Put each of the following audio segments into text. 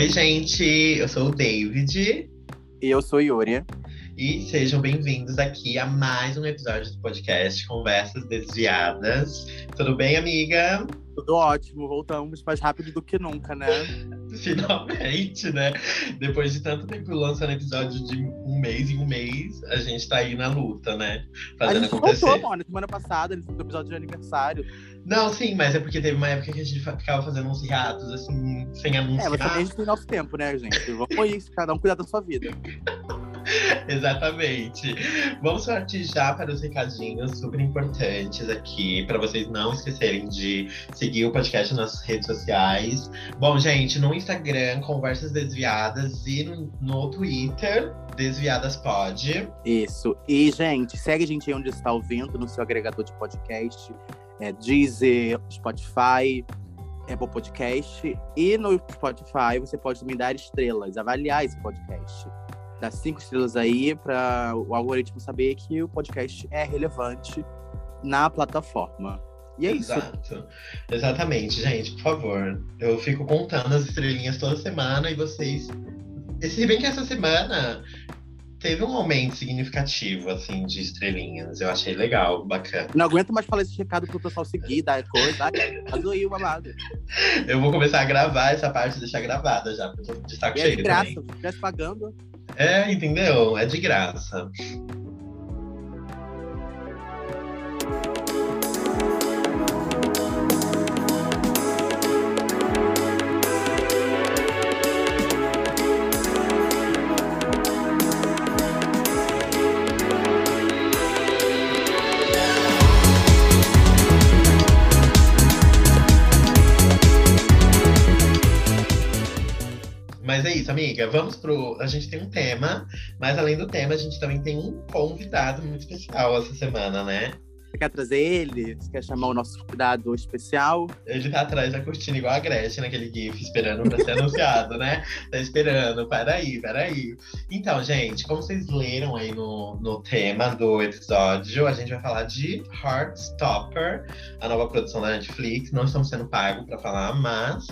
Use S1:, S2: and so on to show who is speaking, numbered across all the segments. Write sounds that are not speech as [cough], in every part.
S1: Oi, gente, eu sou o David.
S2: E eu sou Yuri.
S1: E sejam bem-vindos aqui a mais um episódio do podcast Conversas Desviadas. Tudo bem, amiga?
S2: Tudo ótimo, voltamos mais rápido do que nunca, né? [laughs] [laughs]
S1: Finalmente, né? Depois de tanto tempo lançando episódio de um mês em um mês, a gente tá aí na luta, né?
S2: Fazendo a gente acontecer. voltou, mano, semana passada, no episódio de aniversário.
S1: Não, sim, mas é porque teve uma época que a gente ficava fazendo uns hiatos, assim, sem anunciar.
S2: É, mas também a gente tem nosso tempo, né, gente? Vamos isso, cada um cuidar da sua vida. [laughs] [laughs]
S1: Exatamente. Vamos partir já para os recadinhos super importantes aqui, para vocês não esquecerem de seguir o podcast nas redes sociais. Bom, gente, no Instagram, Conversas Desviadas, e no, no Twitter, Desviadas Pod.
S2: Isso. E, gente, segue a gente aí onde está ouvindo, no seu agregador de podcast, é, Deezer, Spotify. Apple Podcast e no Spotify você pode também dar estrelas, avaliar esse podcast dar cinco estrelas aí para o algoritmo saber que o podcast é relevante na plataforma. E é
S1: Exato. isso. Exatamente, gente, por favor. Eu fico contando as estrelinhas toda semana e vocês. Se bem que essa semana teve um aumento significativo, assim, de estrelinhas. Eu achei legal, bacana.
S2: Não aguento mais falar esse recado pro pessoal seguir, dar coisa. Azul aí o babado.
S1: Eu vou começar a gravar essa parte e deixar gravada já, porque eu tô de saco e cheio. É de
S2: graça, pagando.
S1: É, entendeu? É de graça. Amiga. Vamos pro. A gente tem um tema, mas além do tema, a gente também tem um convidado muito especial essa semana, né?
S2: Você quer trazer ele? Você quer chamar o nosso convidado especial?
S1: Ele tá atrás da cortina, igual a Gretchen naquele GIF, esperando pra ser anunciado, né? Tá esperando. Peraí, peraí. Então, gente, como vocês leram aí no, no tema do episódio, a gente vai falar de Heartstopper, a nova produção da Netflix. Não estamos sendo pagos pra falar, mas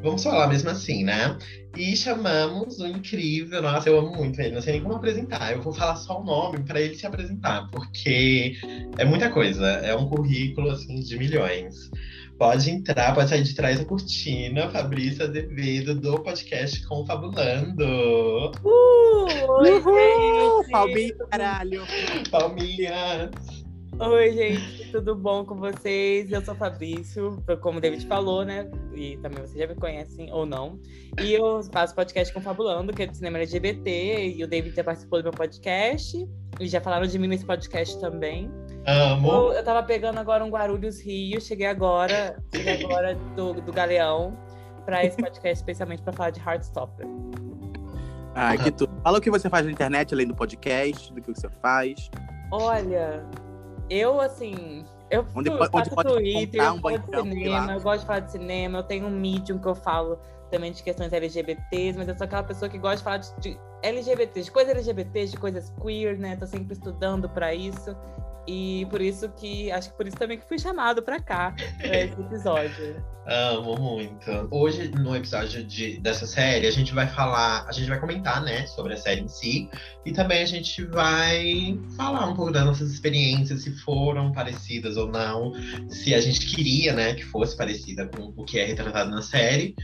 S1: vamos falar mesmo assim, né? E chamamos o incrível, nossa, eu amo muito ele, não sei nem como apresentar. Eu vou falar só o nome para ele se apresentar, porque é muita coisa, é um currículo assim de milhões. Pode entrar, pode sair de trás da cortina, Fabrício Azevedo, do podcast Confabulando.
S3: Uh, oi,
S2: Uhul! Palminha, caralho!
S1: Palminhas!
S3: Oi, gente, tudo bom com vocês? Eu sou Fabrício, como o David falou, né? E também vocês já me conhecem ou não. E eu faço podcast Confabulando, que é de cinema LGBT, e o David já participou do meu podcast. E já falaram de mim nesse podcast também.
S1: Amo!
S3: Eu, eu tava pegando agora um Guarulhos Rio, cheguei agora, cheguei agora do, do Galeão, pra esse podcast, especialmente pra falar de Heartstopper.
S2: Ai, que tudo. Fala o que você faz na internet, além do podcast, do que você faz.
S3: Olha, eu, assim, eu
S2: Onde
S3: tu-
S2: pode- onde
S3: faço Twitter, eu
S2: um
S3: falo de cinema, eu gosto de falar de cinema, eu tenho um Medium que eu falo também de questões LGBTs, mas eu sou aquela pessoa que gosta de falar de, de LGBTs, de coisas LGBTs, de coisas queer, né? Tô sempre estudando pra isso. E por isso que, acho que por isso também que fui chamado pra cá, pra esse [laughs] episódio.
S1: Amo muito. Hoje, no episódio de, dessa série, a gente vai falar, a gente vai comentar, né, sobre a série em si. E também a gente vai falar um pouco das nossas experiências, se foram parecidas ou não, se a gente queria, né, que fosse parecida com o que é retratado na série.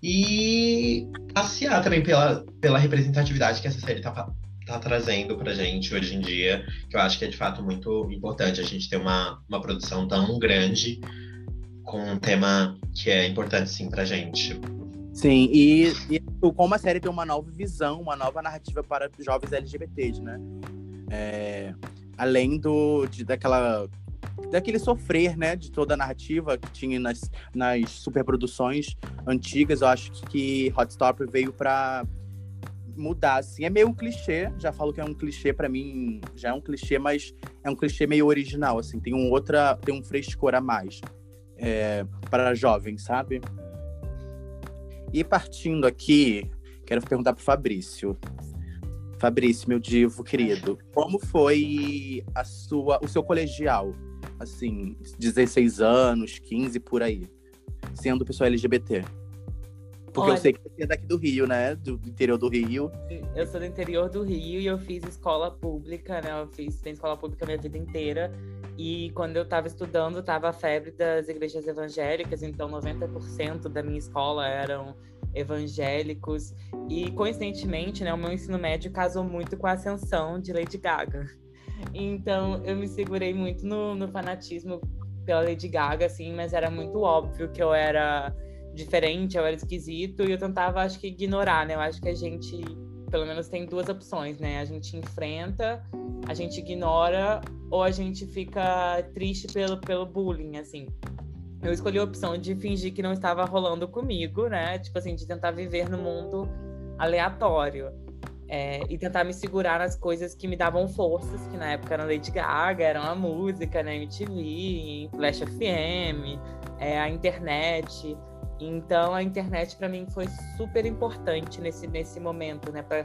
S1: E passear também pela, pela representatividade que essa série tá, fa- tá trazendo pra gente hoje em dia, que eu acho que é de fato muito importante a gente ter uma, uma produção tão grande com um tema que é importante sim pra gente.
S2: Sim, e, e como a série tem uma nova visão, uma nova narrativa para jovens LGBTs, né? É, além do, de, daquela, daquele sofrer, né? De toda a narrativa que tinha nas, nas superproduções antigas, eu acho que Hotstopper veio para mudar, assim. É meio um clichê, já falo que é um clichê para mim, já é um clichê, mas é um clichê meio original, assim. Tem um outra, tem um frescor a mais é, para jovens, sabe? E partindo aqui, quero perguntar pro Fabrício. Fabrício, meu divo querido, como foi a sua, o seu colegial? Assim, 16 anos, 15 por aí, sendo pessoa LGBT. Porque Olha, eu sei que você é daqui do Rio, né? Do, interior do Rio.
S3: Eu sou do interior do Rio e eu fiz escola pública, né? Eu fiz escola pública a minha vida inteira. E quando eu estava estudando, estava a febre das igrejas evangélicas, então 90% da minha escola eram evangélicos. E coincidentemente, né, o meu ensino médio casou muito com a ascensão de Lady Gaga. Então eu me segurei muito no, no fanatismo pela Lady Gaga, assim, mas era muito óbvio que eu era diferente, eu era esquisito, e eu tentava, acho que, ignorar, né? Eu acho que a gente, pelo menos, tem duas opções, né? A gente enfrenta, a gente ignora, ou a gente fica triste pelo, pelo bullying, assim. Eu escolhi a opção de fingir que não estava rolando comigo, né? Tipo assim, de tentar viver no mundo aleatório. É, e tentar me segurar nas coisas que me davam forças, que na época eram Lady Gaga, eram a música, né, MTV, Flash FM, é, a internet. Então a internet para mim foi super importante nesse, nesse momento, né, para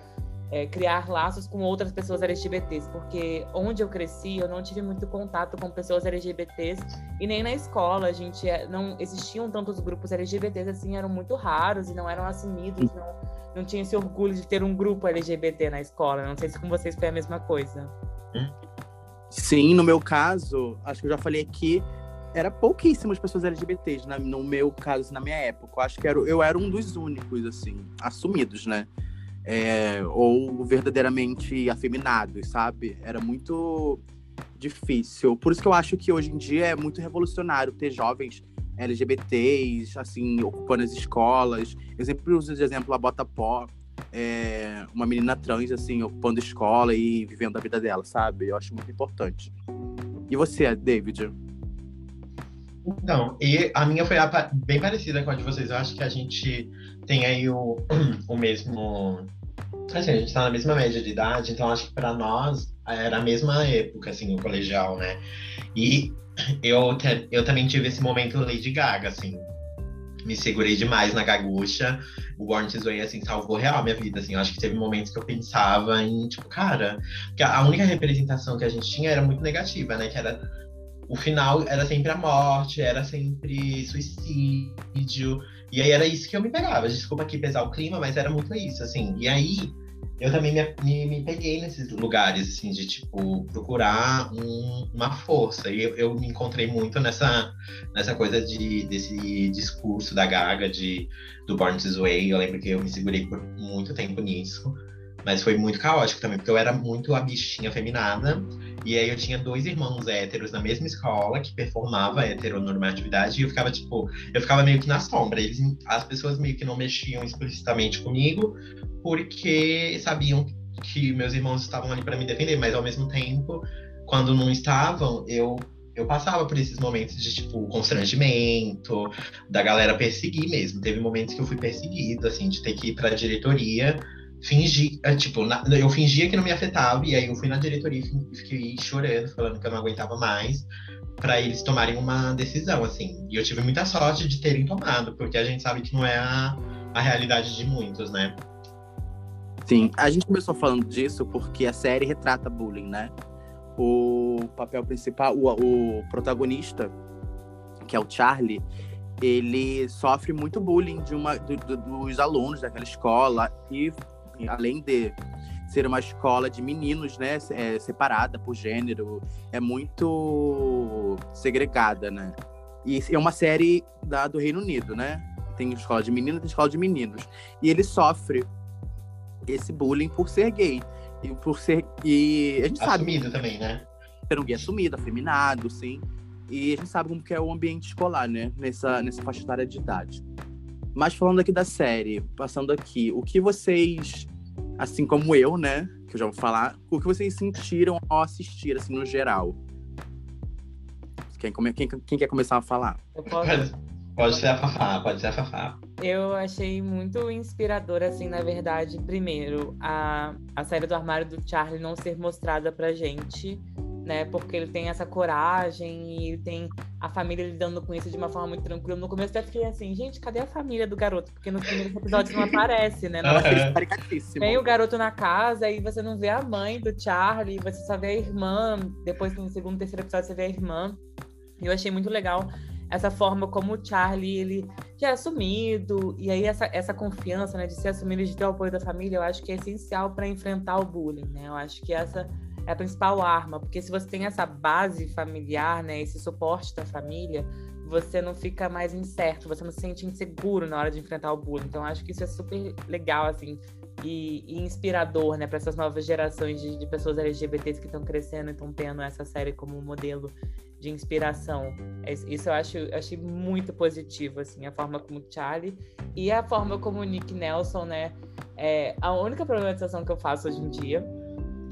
S3: é, criar laços com outras pessoas LGBTs, porque onde eu cresci eu não tive muito contato com pessoas LGBTs e nem na escola a gente é, não existiam tantos grupos LGBTs assim, eram muito raros e não eram assumidos, não não tinha esse orgulho de ter um grupo LGBT na escola. Não sei se com vocês foi a mesma coisa.
S2: Sim, no meu caso, acho que eu já falei aqui, era pouquíssimas pessoas LGBTs, né? no meu caso, na minha época. Eu acho que era, eu era um dos únicos, assim, assumidos, né? É, ou verdadeiramente afeminados, sabe? Era muito difícil. Por isso que eu acho que hoje em dia é muito revolucionário ter jovens LGBTs, assim, ocupando as escolas. Eu sempre uso de exemplo a Bota Pó, é, uma menina trans, assim, ocupando escola e vivendo a vida dela, sabe? Eu acho muito importante. E você, David?
S1: Então, e a minha foi bem parecida com a de vocês. Eu acho que a gente tem aí o, [clears throat] o mesmo. Assim, a gente tá na mesma média de idade, então acho que para nós era a mesma época, assim, o colegial, né? E eu, eu também tive esse momento Lady Gaga, assim. Me segurei demais na gagucha. O Born Way, assim, salvou real a minha vida, assim. Eu acho que teve momentos que eu pensava em, tipo, cara... Porque a única representação que a gente tinha era muito negativa, né? Que era... O final era sempre a morte, era sempre suicídio. E aí era isso que eu me pegava. Desculpa aqui pesar o clima, mas era muito isso, assim. E aí eu também me, me, me, peguei nesses lugares, assim, de, tipo, procurar um, uma força. E eu, eu, me encontrei muito nessa, nessa coisa de, desse discurso da Gaga, de, do Born This Way. Eu lembro que eu me segurei por muito tempo nisso. Mas foi muito caótico também, porque eu era muito a bichinha feminada. E aí eu tinha dois irmãos héteros na mesma escola que performava heteronormatividade. E eu ficava, tipo, eu ficava meio que na sombra. Eles, as pessoas meio que não mexiam explicitamente comigo, porque sabiam que meus irmãos estavam ali para me defender, mas ao mesmo tempo, quando não estavam, eu eu passava por esses momentos de tipo constrangimento, da galera perseguir mesmo. Teve momentos que eu fui perseguido, assim, de ter que ir para a diretoria fingir, é, tipo, na, eu fingia que não me afetava e aí eu fui na diretoria e fiquei chorando, falando que eu não aguentava mais, para eles tomarem uma decisão, assim. E eu tive muita sorte de terem tomado, porque a gente sabe que não é a, a realidade de muitos, né?
S2: Sim, a gente começou falando disso porque a série retrata bullying, né? O papel principal, o, o protagonista, que é o Charlie, ele sofre muito bullying de uma, do, do, dos alunos daquela escola e além de ser uma escola de meninos, né, é, separada por gênero, é muito segregada, né? E é uma série da, do Reino Unido, né? Tem escola de meninos, tem escola de meninos. E ele sofre esse bullying por ser gay. E por ser. E a gente
S1: assumido
S2: sabe.
S1: também, né?
S2: Ser um gay assumido, afeminado, sim. E a gente sabe como que é o ambiente escolar, né? Nessa, nessa faixa etária de idade. Mas falando aqui da série, passando aqui, o que vocês, assim como eu, né? Que eu já vou falar, o que vocês sentiram ao assistir, assim, no geral? Quem, quem, quem quer começar a falar?
S1: Eu posso. Pode ser a Fafá, pode ser a Fafá.
S3: Eu achei muito inspirador, assim, na verdade, primeiro, a, a série do armário do Charlie não ser mostrada pra gente, né? Porque ele tem essa coragem e ele tem a família lidando com isso de uma forma muito tranquila. No começo até fiquei assim, gente, cadê a família do garoto? Porque nos primeiros episódios não [laughs] aparece, né? Não
S2: uhum.
S3: Tem o garoto na casa e você não vê a mãe do Charlie, você só vê a irmã. Depois, no segundo, terceiro episódio, você vê a irmã. E eu achei muito legal essa forma como o Charlie, ele já é assumido, e aí essa, essa confiança, né, de ser assumido, de ter o apoio da família, eu acho que é essencial para enfrentar o bullying, né? Eu acho que essa é a principal arma, porque se você tem essa base familiar, né, esse suporte da família, você não fica mais incerto, você não se sente inseguro na hora de enfrentar o bullying. Então, acho que isso é super legal, assim, e, e inspirador, né, para essas novas gerações de, de pessoas LGBTs que estão crescendo e estão tendo essa série como modelo de inspiração. É, isso eu acho achei muito positivo, assim, a forma como o Charlie e a forma como o Nick Nelson, né, é a única problematização que eu faço hoje em dia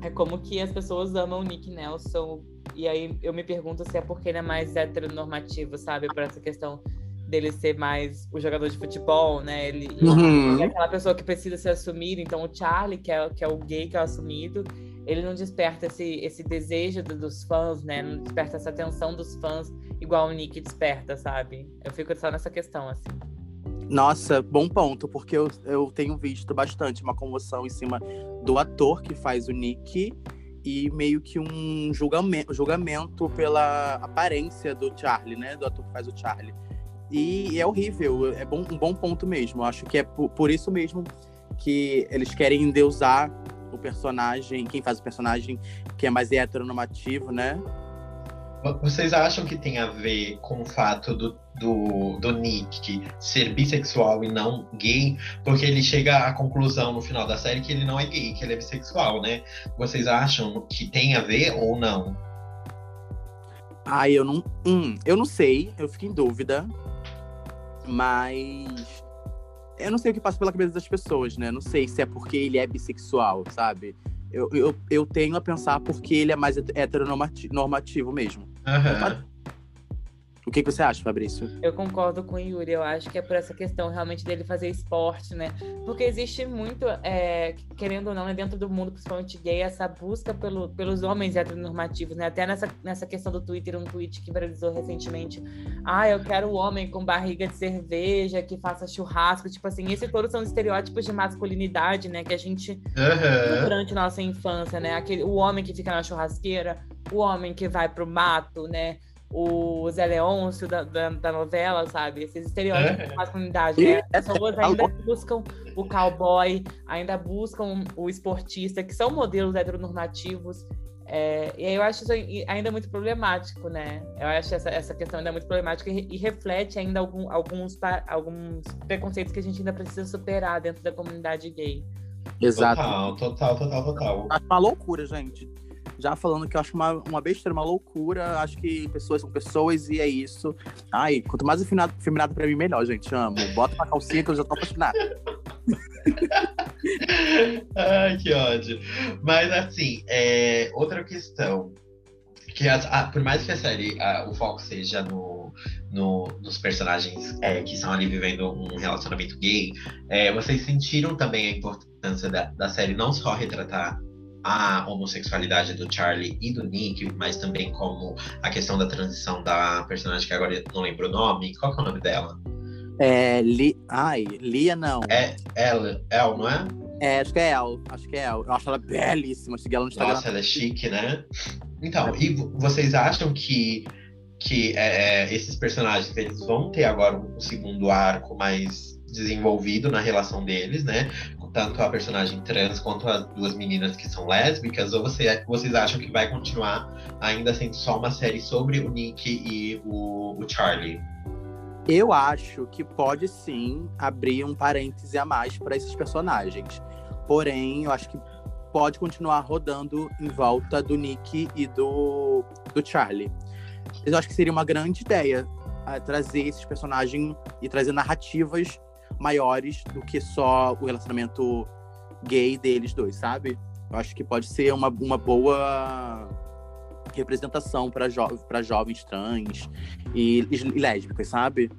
S3: é como que as pessoas amam o Nick Nelson. E aí eu me pergunto se é porque ele é mais heteronormativo, sabe? Por essa questão dele ser mais o jogador de futebol, né? Ele, uhum. é aquela pessoa que precisa ser assumida. Então o Charlie, que é, que é o gay que é o assumido, ele não desperta esse, esse desejo dos fãs, né? Não desperta essa atenção dos fãs igual o Nick desperta, sabe? Eu fico só nessa questão, assim.
S2: Nossa, bom ponto, porque eu, eu tenho visto bastante uma comoção em cima do ator que faz o Nick e meio que um julgamento, julgamento pela aparência do Charlie, né? Do ator que faz o Charlie. E é horrível, é bom, um bom ponto mesmo. Acho que é por, por isso mesmo que eles querem endeusar o personagem, quem faz o personagem que é mais heteronormativo, né?
S1: Vocês acham que tem a ver com o fato do, do, do Nick ser bissexual e não gay? Porque ele chega à conclusão no final da série que ele não é gay, que ele é bissexual, né? Vocês acham que tem a ver ou não?
S2: Ai, eu não. Hum, eu não sei, eu fico em dúvida. Mas. Eu não sei o que passa pela cabeça das pessoas, né? Não sei se é porque ele é bissexual, sabe? Eu, eu, eu tenho a pensar porque ele é mais heteronormativo mesmo.
S1: Uhum.
S2: O que, que, você acha, Fabrício?
S3: Eu concordo com o Yuri. Eu acho que é por essa questão realmente dele fazer esporte, né? Porque existe muito, é, querendo ou não, né, dentro do mundo, principalmente gay, essa busca pelo, pelos homens heteronormativos, né? Até nessa, nessa questão do Twitter, um tweet que viralizou recentemente. Ah, eu quero o homem com barriga de cerveja, que faça churrasco. Tipo assim, esses todos são estereótipos de masculinidade, né? Que a gente,
S1: uhum.
S3: durante nossa infância, né? Aquele, o homem que fica na churrasqueira, o homem que vai pro mato, né? O Zé Leôncio da, da, da, novela, sabe? Esses estereótipos é. de masculinidade, né? As pessoas ainda buscam o cowboy, ainda buscam o esportista, que são modelos heteronormativos. É, e aí eu acho isso ainda muito problemático, né? Eu acho essa, essa questão ainda muito problemática e, e reflete ainda algum, alguns, alguns preconceitos que a gente ainda precisa superar dentro da comunidade gay.
S2: Exato.
S1: Total, total, total, total.
S2: Acho uma loucura, gente já falando que eu acho uma, uma besteira, uma loucura. Acho que pessoas são pessoas e é isso. Ai, quanto mais feminado, feminado pra mim, melhor, gente. Amo. Bota uma calcinha que eu já tô apaixonado. [laughs]
S1: Ai, que ódio. Mas assim, é, outra questão. Que a, a, por mais que a série, a, o foco seja no, no, nos personagens é, que estão ali vivendo um relacionamento gay, é, vocês sentiram também a importância da, da série não só retratar a homossexualidade do Charlie e do Nick, mas também como a questão da transição da personagem que agora eu não lembro o nome. Qual que é o nome dela?
S2: É. Li... Ai, Lia não.
S1: É ela, El, não é?
S2: É, acho que é El. Acho que é El. Eu acho ela belíssima. Segui ela no Instagram.
S1: Nossa, ela é chique, né? Então, e vocês acham que, que é, é, esses personagens eles vão ter agora um segundo arco mais desenvolvido na relação deles, né? Tanto a personagem trans quanto as duas meninas que são lésbicas, ou você, vocês acham que vai continuar ainda sendo só uma série sobre o Nick e o, o Charlie?
S2: Eu acho que pode sim abrir um parêntese a mais para esses personagens. Porém, eu acho que pode continuar rodando em volta do Nick e do, do Charlie. Eu acho que seria uma grande ideia uh, trazer esses personagens e trazer narrativas maiores do que só o relacionamento gay deles dois, sabe? Eu acho que pode ser uma, uma boa representação para jo jovens trans e, e lésbicas, sabe?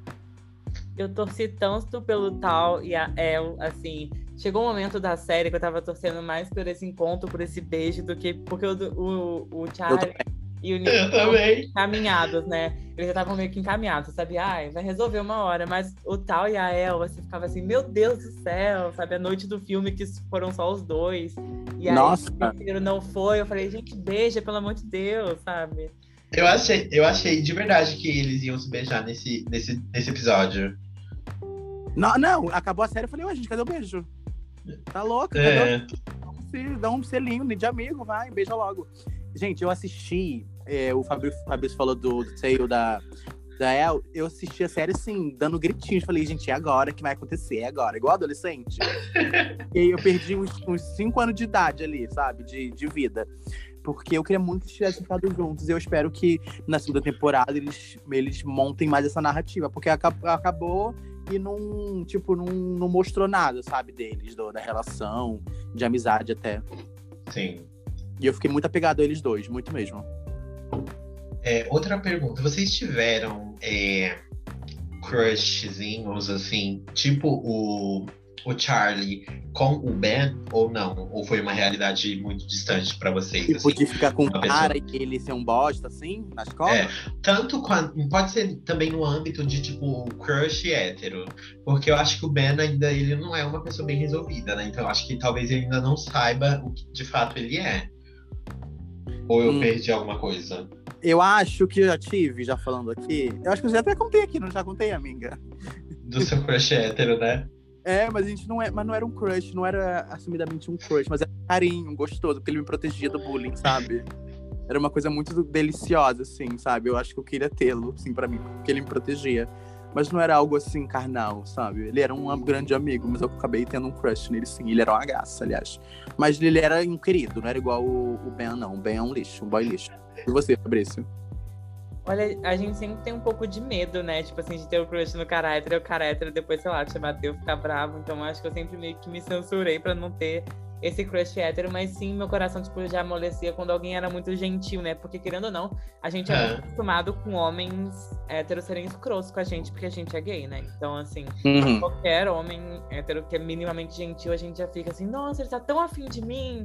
S3: Eu torci tanto pelo Tal e a El, assim. Chegou um momento da série que eu tava torcendo mais por esse encontro, por esse beijo, do que porque o, o, o Charlie e o Nick
S1: eu também.
S3: encaminhados, né? Eles já estavam meio que encaminhados, sabe? Ai, vai resolver uma hora. Mas o Tal e a El, você ficava assim, meu Deus do céu, sabe? A noite do filme que foram só os dois. E aí
S2: Nossa.
S3: o terceiro não foi. Eu falei, gente, beija, pelo amor de Deus, sabe?
S1: Eu achei, eu achei de verdade que eles iam se beijar nesse, nesse, nesse episódio.
S2: Não, não, acabou a série eu falei, ué, gente, cadê o beijo? Tá louca?
S1: É.
S2: Cadê o... Dá um selinho de amigo, vai, beija logo. Gente, eu assisti, é, o Fabrício, Fabrício falou do, do Tail da, da El, eu assisti a série assim, dando gritinhos. Falei, gente, é agora que vai acontecer, é agora, igual adolescente. [laughs] e aí eu perdi uns, uns cinco anos de idade ali, sabe, de, de vida. Porque eu queria muito que eles tivessem ficado juntos. E eu espero que na segunda temporada eles, eles montem mais essa narrativa. Porque acabou, acabou e não, tipo, não, não mostrou nada, sabe, deles, do, da relação, de amizade até.
S1: Sim.
S2: E eu fiquei muito apegado a eles dois, muito mesmo.
S1: É, outra pergunta. Vocês tiveram é, crushzinhos, assim, tipo o, o Charlie com o Ben, ou não? Ou foi uma realidade muito distante pra vocês?
S2: Tipo,
S1: assim?
S2: de ficar com o cara
S1: pessoa-
S2: e ele ser um bosta, assim, na escola?
S1: É, tanto quanto. Pode ser também no âmbito de, tipo, crush hétero. Porque eu acho que o Ben ainda ele não é uma pessoa bem resolvida, né? Então eu acho que talvez ele ainda não saiba o que de fato ele é. Ou eu
S2: Hum.
S1: perdi alguma coisa?
S2: Eu acho que eu já tive, já falando aqui. Eu acho que eu já até contei aqui, não já contei, amiga?
S1: Do seu crush hétero, né?
S2: É, mas a gente não é, mas não era um crush, não era assumidamente um crush, mas era carinho, gostoso, porque ele me protegia do bullying, sabe? Era uma coisa muito deliciosa, assim, sabe? Eu acho que eu queria tê-lo, assim, pra mim, porque ele me protegia. Mas não era algo assim carnal, sabe? Ele era um grande amigo, mas eu acabei tendo um crush nele, sim. Ele era uma graça, aliás. Mas ele era um querido, não era igual o, o Ben, não. O Ben é um lixo, um boy lixo. E você, Fabrício?
S3: Olha, a gente sempre tem um pouco de medo, né? Tipo assim, de ter o crush no cara hétero, o cara hétero depois, sei lá, te bateu, ficar bravo. Então, acho que eu sempre meio que me censurei pra não ter esse crush hétero. Mas sim, meu coração, tipo, já amolecia quando alguém era muito gentil, né? Porque, querendo ou não, a gente é,
S1: É.
S3: muito acostumado com homens héteros serem escrotos com a gente, porque a gente é gay, né? Então, assim,
S2: Uhum.
S3: qualquer homem hétero que é minimamente gentil, a gente já fica assim, nossa, ele tá tão afim de mim.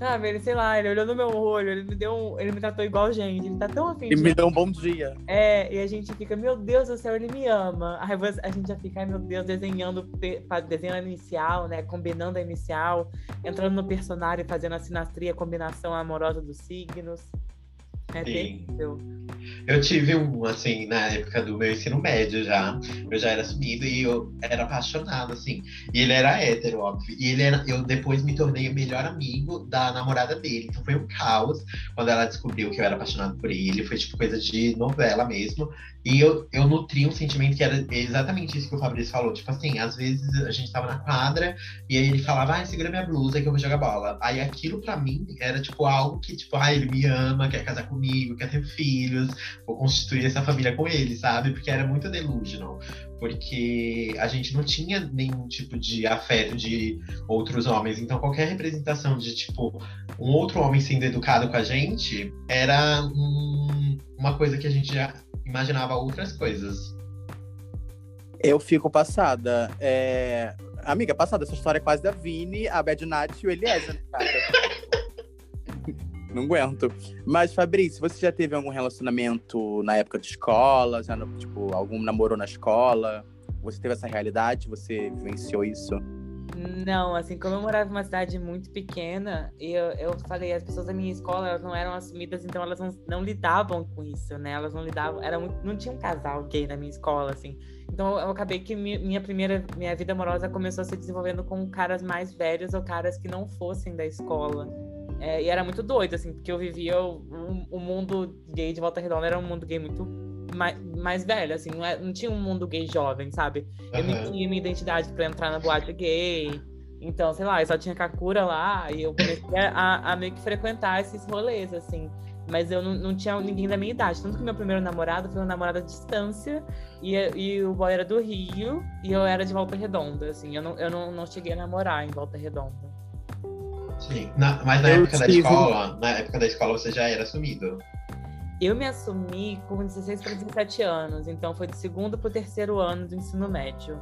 S3: Sabe, ele, sei lá, ele olhou no meu olho, ele me deu um, ele me tratou igual gente, ele tá tão afim de
S2: Ele
S3: mim.
S2: me deu um bom dia.
S3: É, e a gente fica, meu Deus do céu, ele me ama. Aí você- a gente já fica, ai meu Deus, desenhando, desenhando a inicial, né? Combinando a inicial, entrando no personagem, fazendo a sinastria, a combinação amorosa dos signos. É
S1: Sim.
S3: terrível.
S1: Eu tive um, assim, na época do meu ensino médio já. Eu já era assumido e eu era apaixonado, assim. E ele era hétero, óbvio. E ele era, eu depois me tornei o melhor amigo da namorada dele. Então foi um caos quando ela descobriu que eu era apaixonado por ele. Foi tipo coisa de novela mesmo. E eu, eu nutri um sentimento que era exatamente isso que o Fabrício falou. Tipo assim, às vezes a gente tava na quadra e aí ele falava, ai, segura minha blusa que eu vou jogar bola. Aí aquilo pra mim era tipo algo que, tipo, ai, ele me ama, quer casar comigo, quer ter filhos, vou constituir essa família com ele, sabe? Porque era muito delusional. Porque a gente não tinha nenhum tipo de afeto de outros homens. Então qualquer representação de, tipo, um outro homem sendo educado com a gente era um- uma coisa que a gente já imaginava outras coisas.
S2: Eu fico passada. É... Amiga, passada, essa história é quase da Vini, a Bad Nat e o Eliezer, né, cara? [laughs] Não aguento. Mas, Fabrício, você já teve algum relacionamento na época de escola? Já, no- tipo, algum namoro na escola? Você teve essa realidade? Você vivenciou isso?
S3: Não, assim, como eu morava em uma cidade muito pequena, eu, eu falei, as pessoas da minha escola, elas não eram assumidas, então elas não, não lidavam com isso, né? Elas não lidavam, era muito, não tinha um casal gay na minha escola, assim. Então eu acabei que mi- minha primeira, minha vida amorosa começou a se desenvolvendo com caras mais velhos ou caras que não fossem da escola. É, e era muito doido, assim, porque eu vivia o, o- mundo gay de Volta Redonda, era um mundo gay muito mais, mais velho, assim, não, é- não tinha um mundo gay jovem, sabe? Eu não
S1: Aham.
S3: tinha minha identidade pra entrar na boate gay. Então, sei lá, eu só tinha Kakura lá e eu comecei a, a meio que frequentar esses rolês, assim. Mas eu não, não tinha ninguém da minha idade. Tanto que meu primeiro namorado foi um namorado à distância e, e o boy era do Rio e eu era de Volta Redonda, assim. Eu não, eu não, não cheguei a namorar em Volta Redonda.
S1: Sim. Na- mas na
S2: Eu
S1: época da
S2: tive-
S1: escola, na época da escola você já era assumido.
S3: Eu me assumi com 16 para 17 anos, então foi do segundo pro terceiro ano do ensino médio.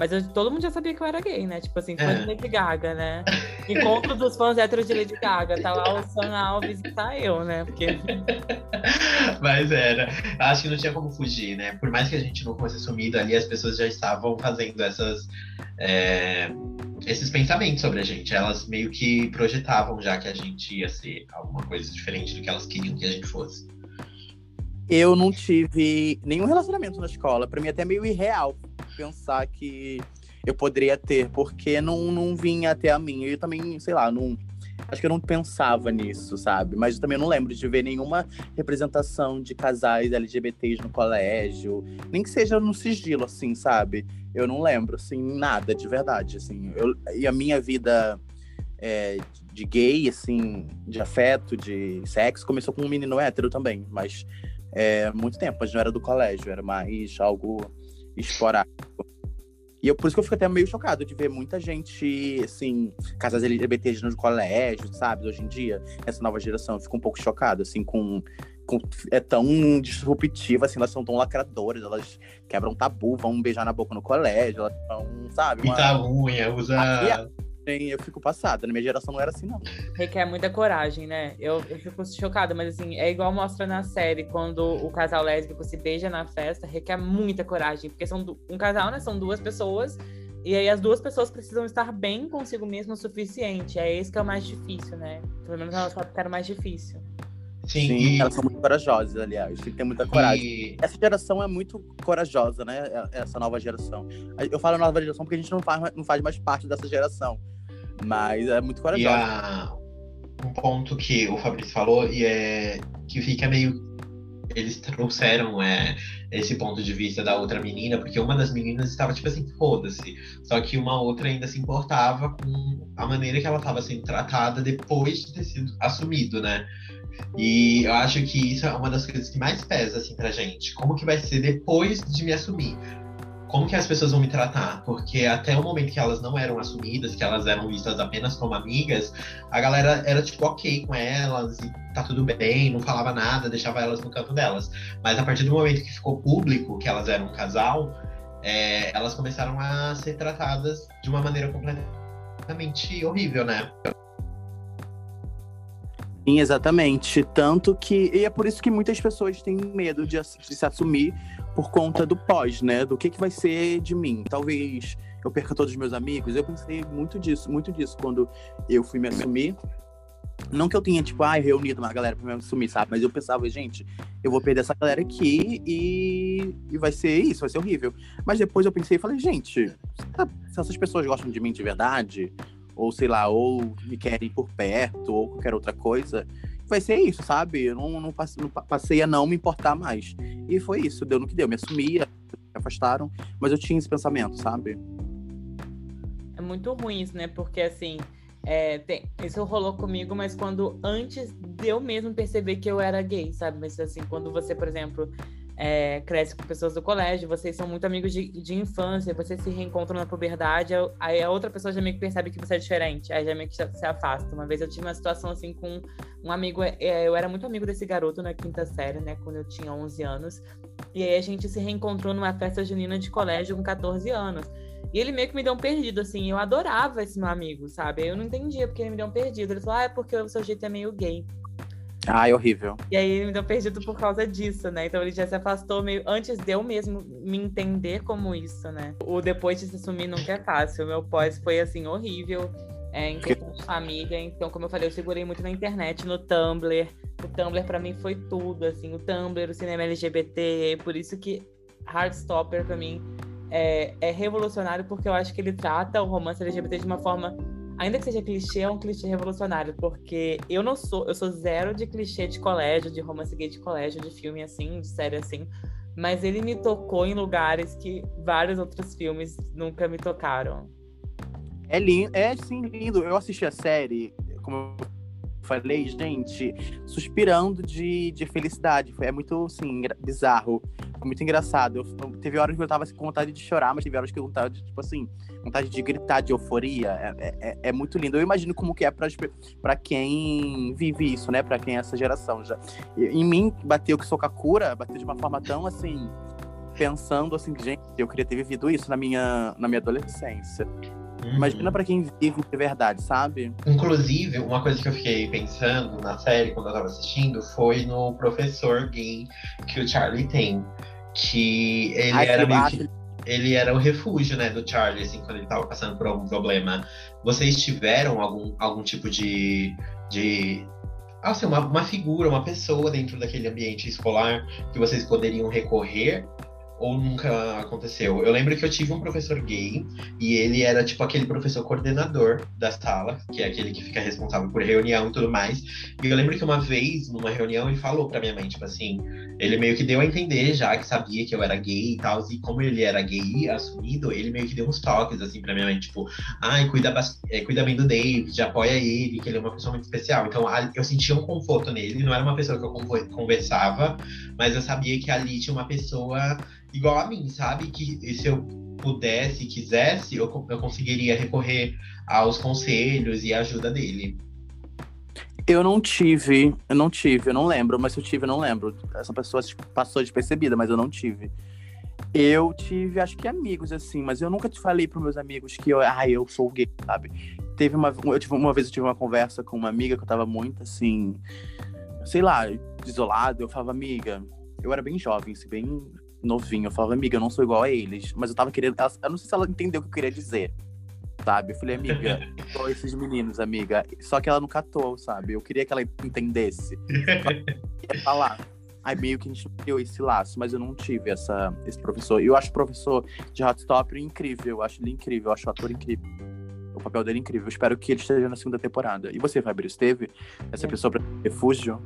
S3: Mas eu, todo mundo já sabia que eu era gay, né? Tipo assim, fã
S1: É.
S3: de Lady Gaga, né? Encontro dos fãs héteros de Lady Gaga. Tá lá o Sam Alves e tá eu, né? Porque [laughs]
S1: Mas era. Acho que não tinha como fugir, né? Por mais que a gente não fosse assumido ali, as pessoas já estavam fazendo essas. é, esses pensamentos sobre a gente. Elas meio que projetavam já que a gente ia ser alguma coisa diferente do que elas queriam que a gente fosse.
S2: Eu não tive nenhum relacionamento na escola. Pra mim, é até meio irreal pensar que eu poderia ter, porque não, não vinha até a mim. Eu também, sei lá, não. Acho que eu não pensava nisso, sabe? Mas também não lembro de ver nenhuma representação de casais LGBTs no colégio. Nem que seja no sigilo, assim, sabe? Eu não lembro, assim, nada de verdade, assim. Eu, e a minha vida é, de gay, assim, de afeto, de sexo, começou com um menino hétero também. Mas é, muito tempo, mas não era do colégio, era mais algo esporádico. E eu, por isso que eu fico até meio chocado de ver muita gente, assim, casas LGBTs no colégio, sabe? Hoje em dia, essa nova geração, eu fico um pouco chocado, assim, com. com é tão disruptiva, assim, elas são tão lacradoras, elas quebram tabu, vão beijar na boca no colégio, elas são, sabe?
S1: Pinta a unha, usa.
S2: Eu fico passada, na minha geração não era assim, não.
S3: requer muita coragem, né? Eu, eu fico chocada, mas assim, é igual mostra na série, quando o casal lésbico se beija na festa, requer muita coragem, porque são um casal, né? São duas pessoas, e aí as duas pessoas precisam estar bem consigo mesmo o suficiente. É esse que é o mais difícil, né? Pelo menos elas falam que era o mais difícil.
S1: Sim,
S2: Sim,
S1: e-
S2: elas são muito corajosas, aliás, tem que ter muita coragem.
S1: e-
S2: Essa geração é muito corajosa, né? Essa nova geração. Eu falo nova geração porque a gente não faz, não faz mais parte dessa geração. Mas é muito corajosa.
S1: a, um ponto que o Fabrício falou e é que fica meio. Eles trouxeram é, esse ponto de vista da outra menina, porque uma das meninas estava tipo assim, foda-se. Só que uma outra ainda se importava com a maneira que ela estava sendo tratada depois de ter sido assumido, né? E eu acho que isso é uma das coisas que mais pesa, assim, pra gente. Como que vai ser depois de me assumir? Como que as pessoas vão me tratar? Porque até o momento que elas não eram assumidas, que elas eram vistas apenas como amigas, a galera era, tipo, ok com elas e tá tudo bem, não falava nada, deixava elas no canto delas. Mas a partir do momento que ficou público que elas eram um casal, é, elas começaram a ser tratadas de uma maneira completamente horrível, né?
S2: Sim, exatamente. Tanto que. E é por isso que muitas pessoas têm medo de, de se assumir por conta do pós, né? Do que, que vai ser de mim. Talvez eu perca todos os meus amigos. Eu pensei muito disso, muito disso quando eu fui me assumir. Não que eu tenha, tipo, ai, reunido uma galera pra me assumir, sabe? Mas eu pensava, gente, eu vou perder essa galera aqui e, e vai ser isso, vai ser horrível. Mas depois eu pensei e falei, gente, se- se essas pessoas gostam de mim de verdade, ou sei lá, ou me querem por perto, ou qualquer outra coisa, vai ser isso, sabe? Eu não, não, passe- não pa- passei a não me importar mais. E foi isso, deu no que deu. Me assumia, me afastaram, mas eu tinha esse pensamento, sabe?
S3: É muito ruim isso, né? Porque assim, é, tem- isso rolou comigo, mas quando antes de eu mesmo perceber que eu era gay, sabe? Mas assim, quando você, por exemplo, é, cresce com pessoas do colégio, vocês são muito amigos de, de infância, vocês se reencontram na puberdade, aí- a outra pessoa já meio que percebe que você é diferente, aí já meio que se afasta. Uma vez eu tive uma situação assim com um amigo, é, eu era muito amigo desse garoto na quinta série, né? Quando eu tinha 11 anos. E aí a gente se reencontrou numa festa junina de colégio com 14 anos. E ele meio que me deu um perdido, assim. Eu adorava esse meu amigo, sabe? Eu não entendia porque ele me deu um perdido. Ele falou, ah, é porque o seu jeito é meio gay.
S2: Ai, horrível.
S3: E aí ele me deu perdido por causa disso, né? Então ele já se afastou meio antes de eu mesmo me entender como isso, né? O depois de se assumir nunca é fácil. O meu pós foi, assim, horrível. É, em questão de família, então, como eu falei, eu segurei muito na internet, no Tumblr. O Tumblr pra mim foi tudo, assim, o Tumblr, o cinema LGBT, por isso que Heartstopper pra mim é, é revolucionário, porque eu acho que ele trata o romance LGBT de uma forma, ainda que seja clichê, é um clichê revolucionário, porque eu não sou, eu sou zero de clichê de colégio, de romance gay de colégio, de filme assim, de série assim, mas ele me tocou em lugares que vários outros filmes nunca me tocaram.
S2: É lindo, é sim lindo. Eu assisti a série, como eu falei, gente, suspirando de, de felicidade. É muito, assim, bizarro. Muito engraçado. Eu, teve horas que eu tava com vontade de chorar, mas teve horas que eu tava, tipo assim, vontade de gritar de euforia. É, é, é muito lindo. Eu imagino como que é pra, pra quem vive isso, né? Pra quem é essa geração já. Em mim, bateu que sou Kakura, bateu de uma forma tão, assim, pensando assim, gente, eu queria ter vivido isso na minha, na minha adolescência.
S1: Uhum.
S2: Imagina pra quem vive de verdade, sabe?
S1: Inclusive, uma coisa que eu fiquei pensando na série quando eu tava assistindo foi no professor gay que o Charlie tem. Que ele
S2: Ai,
S1: era meio que ele era o refúgio, né, do Charlie, assim, quando ele tava passando por algum problema. Vocês tiveram algum, algum tipo de. de assim, uma, uma figura, uma pessoa dentro daquele ambiente escolar que vocês poderiam recorrer? Ou nunca aconteceu? Eu lembro que eu tive um professor gay e ele era tipo aquele professor coordenador da sala, que é aquele que fica responsável por reunião e tudo mais. E eu lembro que uma vez, numa reunião, ele falou pra minha mãe, tipo assim, ele meio que deu a entender já que sabia que eu era gay e tal, e como ele era gay assumido, ele meio que deu uns toques assim pra minha mãe, tipo, ai, cuida, é, cuida bem do David, apoia ele, que ele é uma pessoa muito especial. Então eu sentia um conforto nele, não era uma pessoa que eu conversava, mas eu sabia que ali tinha uma pessoa igual a mim, sabe? Que se eu pudesse, quisesse, eu, eu conseguiria recorrer aos conselhos e à ajuda dele.
S2: Eu não tive, eu não tive, eu não lembro, mas se eu tive, eu não lembro. Essa pessoa passou despercebida, mas eu não tive. Eu tive, acho que amigos, assim, mas eu nunca te falei pros meus amigos que eu, ah, eu sou gay, sabe? Teve uma, eu tive, uma vez eu tive uma conversa com uma amiga que eu tava muito, assim, sei lá, isolado. Eu falava, amiga, eu era bem jovem, assim, bem novinho. Eu falava, amiga, eu não sou igual a eles, mas eu tava querendo, ela- eu não sei se ela entendeu o que eu queria dizer, sabe? Eu falei, amiga, [laughs] igual esses meninos, amiga. Só que ela não catou, sabe? Eu queria que ela entendesse. ia falar. Aí meio que a gente criou esse laço, mas eu não tive essa, esse professor. E eu acho o professor de Hot Stop incrível, eu acho ele incrível, eu acho o ator incrível. O papel dele é incrível. Eu espero que ele esteja na segunda temporada. E você, Fabrício, teve essa
S3: É.
S2: pessoa pra refúgio?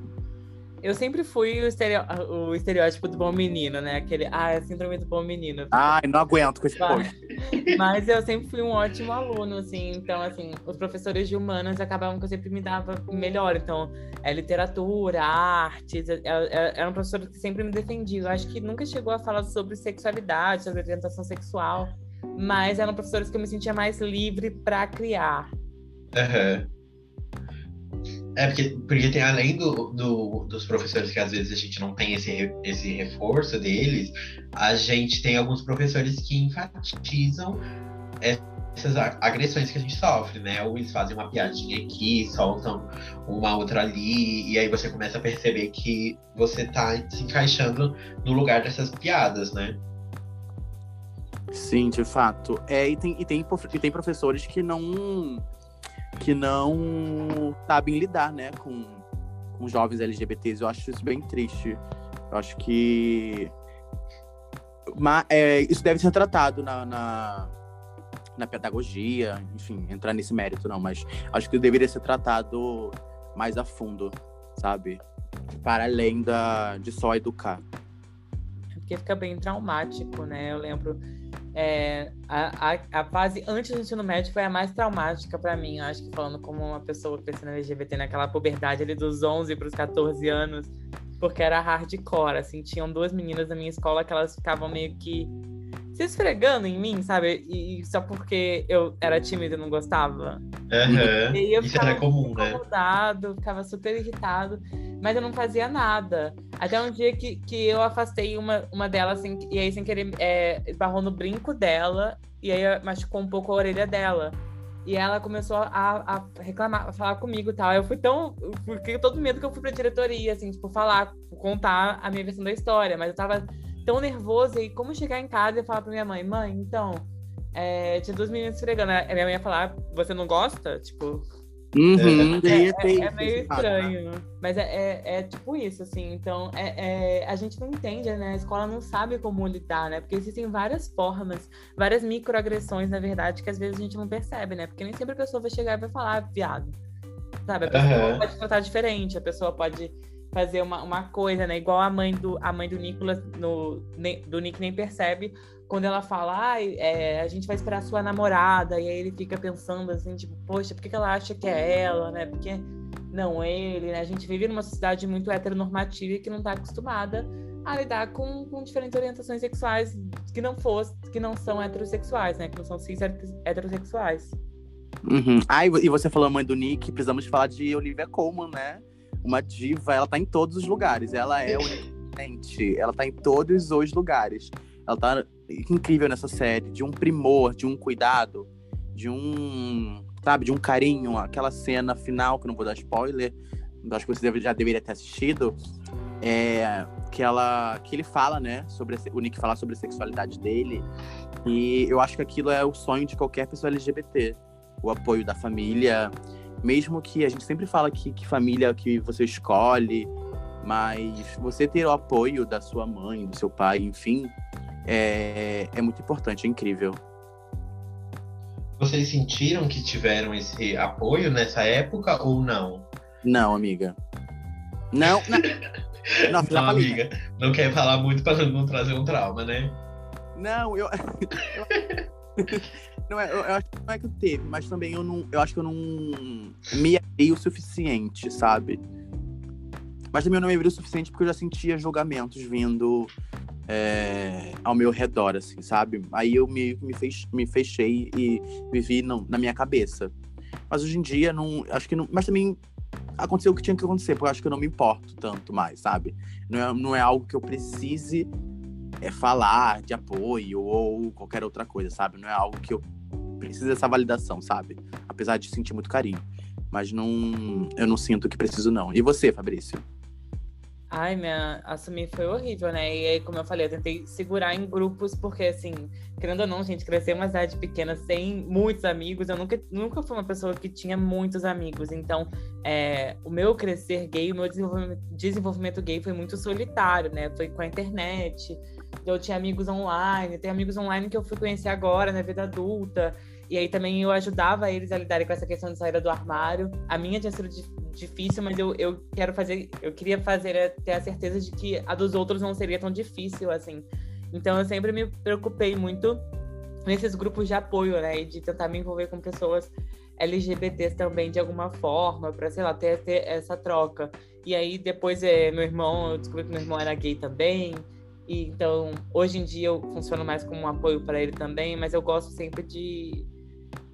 S3: Eu sempre fui o, estereo- o estereótipo do bom menino, né? Aquele, ah, é síndrome do bom menino.
S2: Ai, não aguento com esse post. [laughs]
S3: Mas eu sempre fui um ótimo aluno, assim. Então, assim, os professores de humanas acabavam que eu sempre me dava melhor. Então, é literatura, artes. é- é- Eram professores que sempre me defendiam. Eu acho que nunca chegou a falar sobre sexualidade, sobre orientação sexual. Mas eram professores que eu me sentia mais livre para criar.
S1: Aham. É, porque, porque tem além do, do- dos professores que às vezes a gente não tem esse, esse reforço deles, a gente tem alguns professores que enfatizam essas agressões que a gente sofre, né? Ou eles fazem uma piadinha aqui, soltam uma outra ali, e aí você começa a perceber que você tá se encaixando no lugar dessas piadas, né?
S2: Sim, de fato. É, e tem, e tem, e tem professores que não que não sabem lidar, né, com, com jovens LGBTs. Eu acho isso bem triste. Eu acho que mas, é, isso deve ser tratado na, na, na pedagogia, enfim, entrar nesse mérito não, mas acho que deveria ser tratado mais a fundo, sabe? Para além da, de só educar.
S3: porque fica bem traumático, né? Eu lembro é, a, a, a fase antes do ensino médio foi a mais traumática pra mim. Eu acho que falando como uma pessoa crescendo LGBT naquela puberdade ali dos 11 para os 14 anos, porque era hardcore, assim, tinham duas meninas na minha escola que elas ficavam meio que se esfregando em mim, sabe? E, e só porque eu era tímida e não gostava.
S1: Aham.
S3: E aí eu
S1: Isso
S3: ficava
S1: era comum, né?
S3: incomodado, ficava super irritado, mas eu não fazia nada. Até um dia que, que eu afastei uma, uma delas, assim, e aí sem querer é, esbarrou no brinco dela, e aí machucou um pouco a orelha dela. E ela começou a, a reclamar, a falar comigo e tal. Eu fui tão. Eu fiquei todo medo que eu fui pra diretoria, assim, tipo, falar, contar a minha versão da história. Mas eu tava tão nervosa e como chegar em casa e falar pra minha mãe, mãe, então. é, tinha duas meninas esfregando. A minha mãe ia falar, você não gosta? Tipo,
S2: Uhum,
S3: é,
S2: daí
S3: é- é meio
S2: né?
S3: estranho, mas é, é, é tipo isso, assim. Então, é, é- a gente não entende, né? A escola não sabe como lidar, né? Porque existem várias formas, várias microagressões, na verdade, que às vezes a gente não percebe, né? Porque nem sempre a pessoa vai chegar e vai falar, "Ah, viado. Sabe? A pessoa
S1: Aham.
S3: pode tratar diferente, a pessoa pode fazer uma, uma coisa, né? Igual a mãe do, a mãe do Nicolas, no, do Nick nem percebe, quando ela fala, ai, é, a gente vai esperar a sua namorada, e aí ele fica pensando assim, tipo, poxa, por que, ela acha que é ela, né? Porque não ele, né? A gente vive numa sociedade muito heteronormativa e que não tá acostumada a lidar com, com diferentes orientações sexuais que não fosse, que não são heterossexuais, né? Que não são cis heterossexuais.
S2: Uhum. Ah, e vo- você falou mãe do Nick, precisamos falar de Olivia Colman, né? Uma diva, ela tá em todos os lugares. Ela é onipotente, ela tá em todos os lugares. ela tá incrível nessa série, de um primor, de um cuidado, de um, sabe, de um carinho, aquela cena final, que eu não vou dar spoiler, acho que você já deveria ter assistido, é, que ela que ele fala, né, sobre o Nick fala sobre a sexualidade dele, e eu acho que aquilo é o sonho de qualquer pessoa LGBT, o apoio da família, mesmo que a gente sempre fala que, que família que você escolhe, mas você ter o apoio da sua mãe, do seu pai, enfim, é, é muito importante, é incrível.
S1: Vocês sentiram que tiveram esse apoio nessa época ou não?
S2: Não, amiga. Não, não.
S1: Nossa, [laughs] não, amiga. Não quer falar muito para não trazer um trauma, né?
S2: Não, eu. [laughs] é, eu, eu acho que não é que teve, mas também eu não. Eu acho que eu não me amei o suficiente, sabe? Mas também eu não me abri o suficiente porque eu já sentia julgamentos vindo é, ao meu redor, assim, sabe? Aí eu meio que me, fech, me fechei e vivi não, na minha cabeça. Mas hoje em dia, não, acho que não. Mas também aconteceu o que tinha que acontecer, porque eu acho que eu não me importo tanto mais, sabe? Não é, não é algo que eu precise é, falar de apoio ou qualquer outra coisa, sabe? Não é algo que eu preciso dessa validação, sabe? Apesar de sentir muito carinho. Mas não, eu não sinto que preciso, não. E você, Fabrício?
S3: Ai, minha assumir foi horrível, né? E aí, como eu falei, eu tentei segurar em grupos, porque, assim, querendo ou não, gente, crescer uma cidade pequena sem muitos amigos, eu nunca, nunca fui uma pessoa que tinha muitos amigos. Então, é, o meu crescer gay, o meu desenvolvimento, desenvolvimento gay foi muito solitário, né? Foi com a internet. Eu tinha amigos online, tem amigos online que eu fui conhecer agora, na vida adulta. E aí também eu ajudava eles a lidarem com essa questão de saída do armário. A minha tinha sido difícil, mas eu, eu quero fazer, eu queria fazer é, ter a certeza de que a dos outros não seria tão difícil assim. Então eu sempre me preocupei muito nesses grupos de apoio, né, e de tentar me envolver com pessoas LGBTs também de alguma forma, para sei lá, ter, ter essa troca. E aí depois é, meu irmão, eu descobri que meu irmão era gay também. E então, hoje em dia eu funciono mais como um apoio para ele também, mas eu gosto sempre de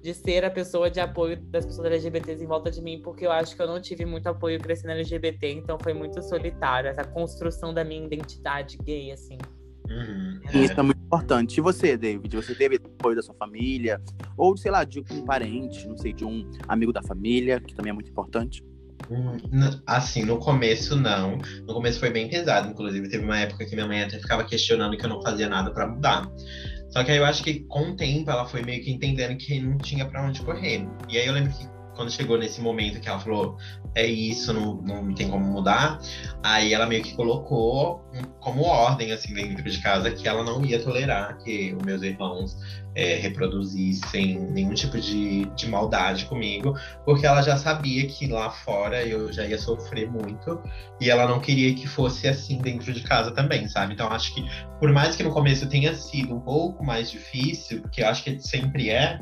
S3: de ser a pessoa de apoio das pessoas LGBTs em volta de mim, porque eu acho que eu não tive muito apoio crescendo LGBT, então foi muito solitário essa construção da minha identidade gay, assim.
S2: Uhum, é. Isso é muito importante. E você, David? Você teve apoio da sua família? Ou, sei lá, de um parente, não sei, de um amigo da família, que também é muito importante?
S1: Hum, assim, no começo não. No começo foi bem pesado. Inclusive, teve uma época que minha mãe até ficava questionando que eu não fazia nada para mudar. Só que aí eu acho que com o tempo ela foi meio que entendendo que não tinha para onde correr. E aí eu lembro que quando chegou nesse momento que ela falou, é isso, não, não tem como mudar, aí ela meio que colocou como ordem, assim, dentro de casa, que ela não ia tolerar que os meus irmãos é, reproduzissem nenhum tipo de, de maldade comigo, porque ela já sabia que lá fora eu já ia sofrer muito, e ela não queria que fosse assim dentro de casa também, sabe? Então acho que, por mais que no começo tenha sido um pouco mais difícil, porque eu acho que sempre é,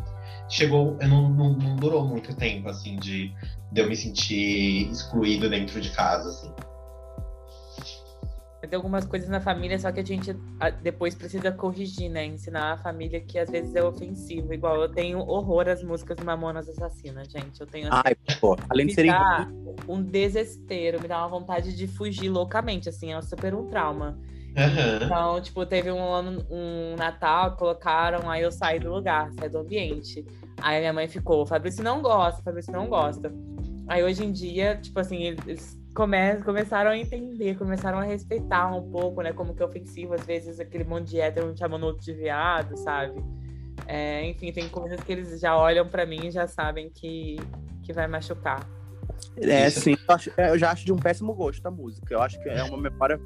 S1: chegou, não, não, não, durou muito tempo, assim, de, de eu me sentir excluído dentro de casa, assim.
S3: Tem algumas coisas na família, só que a gente depois precisa corrigir, né? Ensinar a família que às vezes é ofensivo. Igual eu tenho horror às músicas do Mamonas Assassinas, gente. Eu tenho assim,
S2: Ai, pô, além de serem.
S3: um desespero, me dá uma vontade de fugir loucamente, assim, é super um trauma.
S1: Uhum.
S3: Então, tipo, teve um ano, um Natal, colocaram, aí eu saí do lugar, saí do ambiente. Aí minha mãe ficou, Fabrício não gosta, Fabrício não gosta. Aí hoje em dia, tipo assim, eles come começaram a entender, começaram a respeitar um pouco, né? Como que é ofensivo, às vezes, aquele monte de hétero chamando outro de viado, sabe? É, enfim, tem coisas que eles já olham para mim e já sabem que, que vai machucar.
S2: É, sim. Eu, acho, eu já acho de um péssimo gosto a música. Eu acho que é uma memória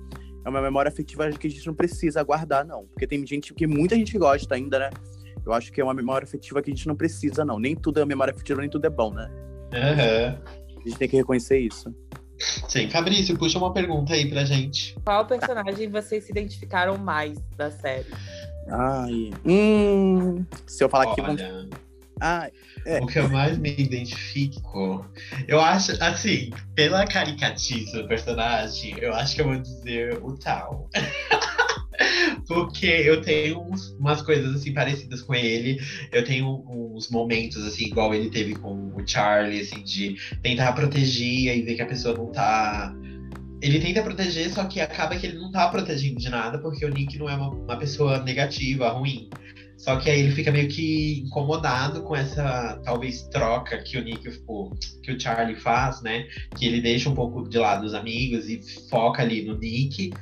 S2: é uma memória afetiva que a gente não precisa guardar, não. Porque tem gente que muita gente gosta ainda, né? Eu acho que é uma memória afetiva que a gente não precisa, não. Nem tudo é memória afetiva, nem tudo é bom, né?
S1: Uhum.
S2: A gente tem que reconhecer isso.
S1: Sim, Fabrício, puxa uma pergunta aí pra gente.
S3: Qual personagem vocês se identificaram mais da série?
S2: Ai. Hum. Se eu falar
S1: Olha,
S2: aqui. Ah,
S1: é. O que eu mais me identifico, eu acho, assim, pela caricatice do personagem, eu acho que eu vou dizer o tal. [laughs] Porque eu tenho uns, umas coisas assim parecidas com ele. Eu tenho uns momentos assim, igual ele teve com o Charlie, assim, de tentar proteger e ver que a pessoa não tá ele tenta proteger, só que acaba que ele não tá protegendo de nada, porque o Nick não é uma, uma pessoa negativa, ruim. Só que aí ele fica meio que incomodado com essa, talvez, troca que o Nick, que o Charlie faz, né? Que ele deixa um pouco de lado os amigos e foca ali no Nick.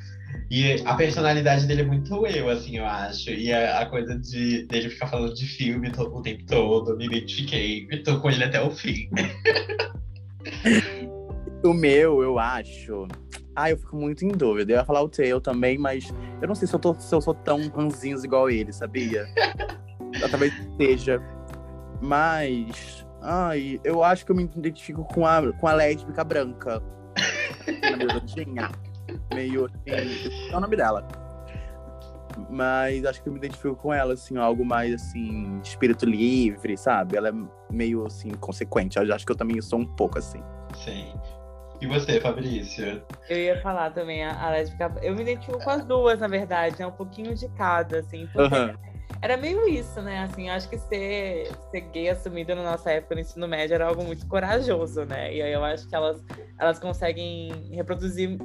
S1: E a personalidade dele é muito eu, assim, eu acho. E a, a coisa de dele ficar falando de filme todo, o tempo todo, me identifiquei. E tô com ele até o fim. [laughs]
S2: o meu, eu acho. Ah, eu fico muito em dúvida. Eu ia falar o Tail também, mas eu não sei se eu, tô, se eu sou tão ranzinhos igual ele, sabia? eu, [laughs] talvez seja. Mas. Ai, eu acho que eu me identifico com a, com a lésbica branca. meio assim. É o nome dela. Mas acho que eu me identifico com ela, assim, algo mais assim, espírito livre, sabe? Ela é meio assim, consequente. Eu acho que eu também sou um pouco assim.
S1: Sim. E você, Fabrício?
S3: Eu ia falar também a, a lésbica. Eu me identifico com as duas, na verdade, é um pouquinho de cada, assim. Uhum. Era meio isso, né? Assim, acho que ser, ser gay assumido na nossa época no ensino médio era algo muito corajoso, né? E aí eu acho que elas, elas conseguem reproduzir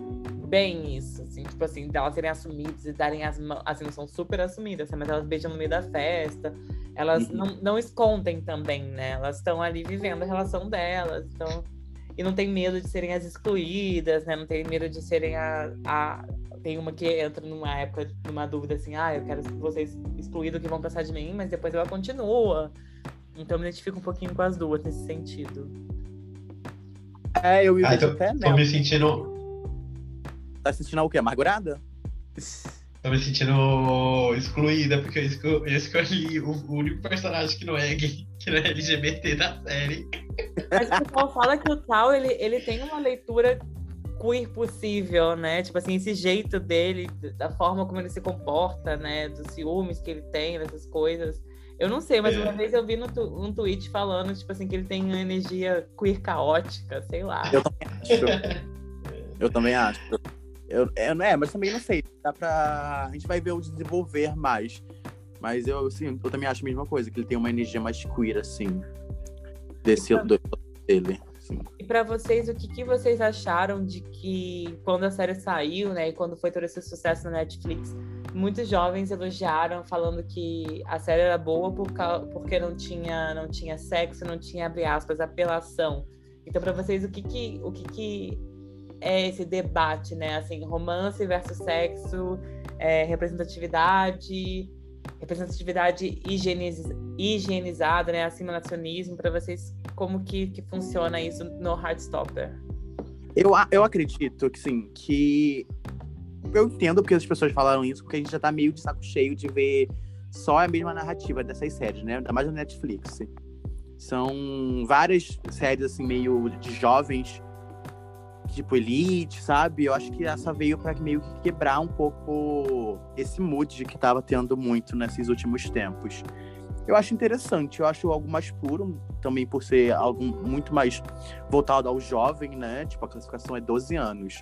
S3: bem isso, assim, tipo assim, delas serem assumidas e darem as mãos, assim, não são super assumidas, mas elas beijam no meio da festa, elas uhum. não, não escondem também, né? Elas estão ali vivendo a relação delas, então e não tem medo de serem as excluídas, né? Não tem medo de serem a, a... Tem uma que entra numa época, numa dúvida assim, ah, eu quero vocês excluídos que vão passar de mim, mas depois ela continua. Então eu me identifico um pouquinho com as duas nesse sentido.
S2: É, eu me
S1: ah, então, até Tô me sentindo.
S2: Tá sentindo o quê? Amargurada? [laughs]
S1: Tô me sentindo excluída, porque eu escolhi o único personagem que não é gay, que não é LGBT da série.
S3: Mas o pessoal fala que o Tal, ele, ele tem uma leitura queer possível, né? Tipo assim, esse jeito dele, da forma como ele se comporta, né? Dos ciúmes que ele tem, dessas coisas. Eu não sei, mas é. uma vez eu vi no tu, um tweet falando, tipo assim, que ele tem uma energia queer caótica, sei lá.
S2: Eu também acho. eu também acho. Eu, eu, é, mas também não sei. Dá pra. A gente vai ver o desenvolver mais. Mas eu, assim, eu também acho a mesma coisa, que ele tem uma energia mais queer, assim. Desse do, dele. Assim.
S3: E pra vocês, o que, que vocês acharam de que quando a série saiu, né? E quando foi todo esse sucesso na Netflix, muitos jovens elogiaram, falando que a série era boa por, porque não tinha, não tinha sexo, não tinha, abre aspas, apelação. Então, para vocês, o que que, o que que é esse debate, né? Assim, romance versus sexo, é, representatividade, representatividade higieniz, higienizada, né? Assimilacionismo, para vocês, como que, que funciona isso no Heartstopper?
S2: Eu, eu acredito que sim, que eu entendo porque as pessoas falaram isso, porque a gente já tá meio de saco cheio de ver só a mesma narrativa dessas séries, né? Ainda mais na Netflix. São várias séries, assim, meio de jovens tipo Elite, sabe? Eu acho que essa veio para meio que quebrar um pouco esse mood que tava tendo muito nesses últimos tempos. Eu acho interessante, eu acho algo mais puro, também por ser algo muito mais voltado ao jovem, né? Tipo, a classificação é 12 anos.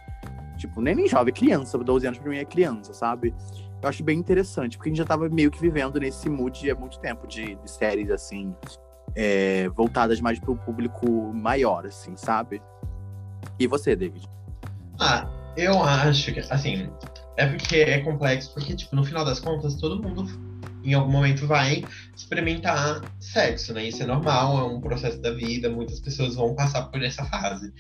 S2: Tipo, nem nem jovem, é criança, 12 anos pra mim é criança, sabe? Eu acho bem interessante, porque a gente já tava meio que vivendo nesse mood há muito tempo de, de séries, assim, é, voltadas mais pro público maior, assim, sabe? E você, David?
S1: Ah, eu acho que, assim, é porque é complexo, porque, tipo, no final das contas, todo mundo em algum momento vai experimentar sexo, né? Isso é normal, é um processo da vida, muitas pessoas vão passar por essa fase.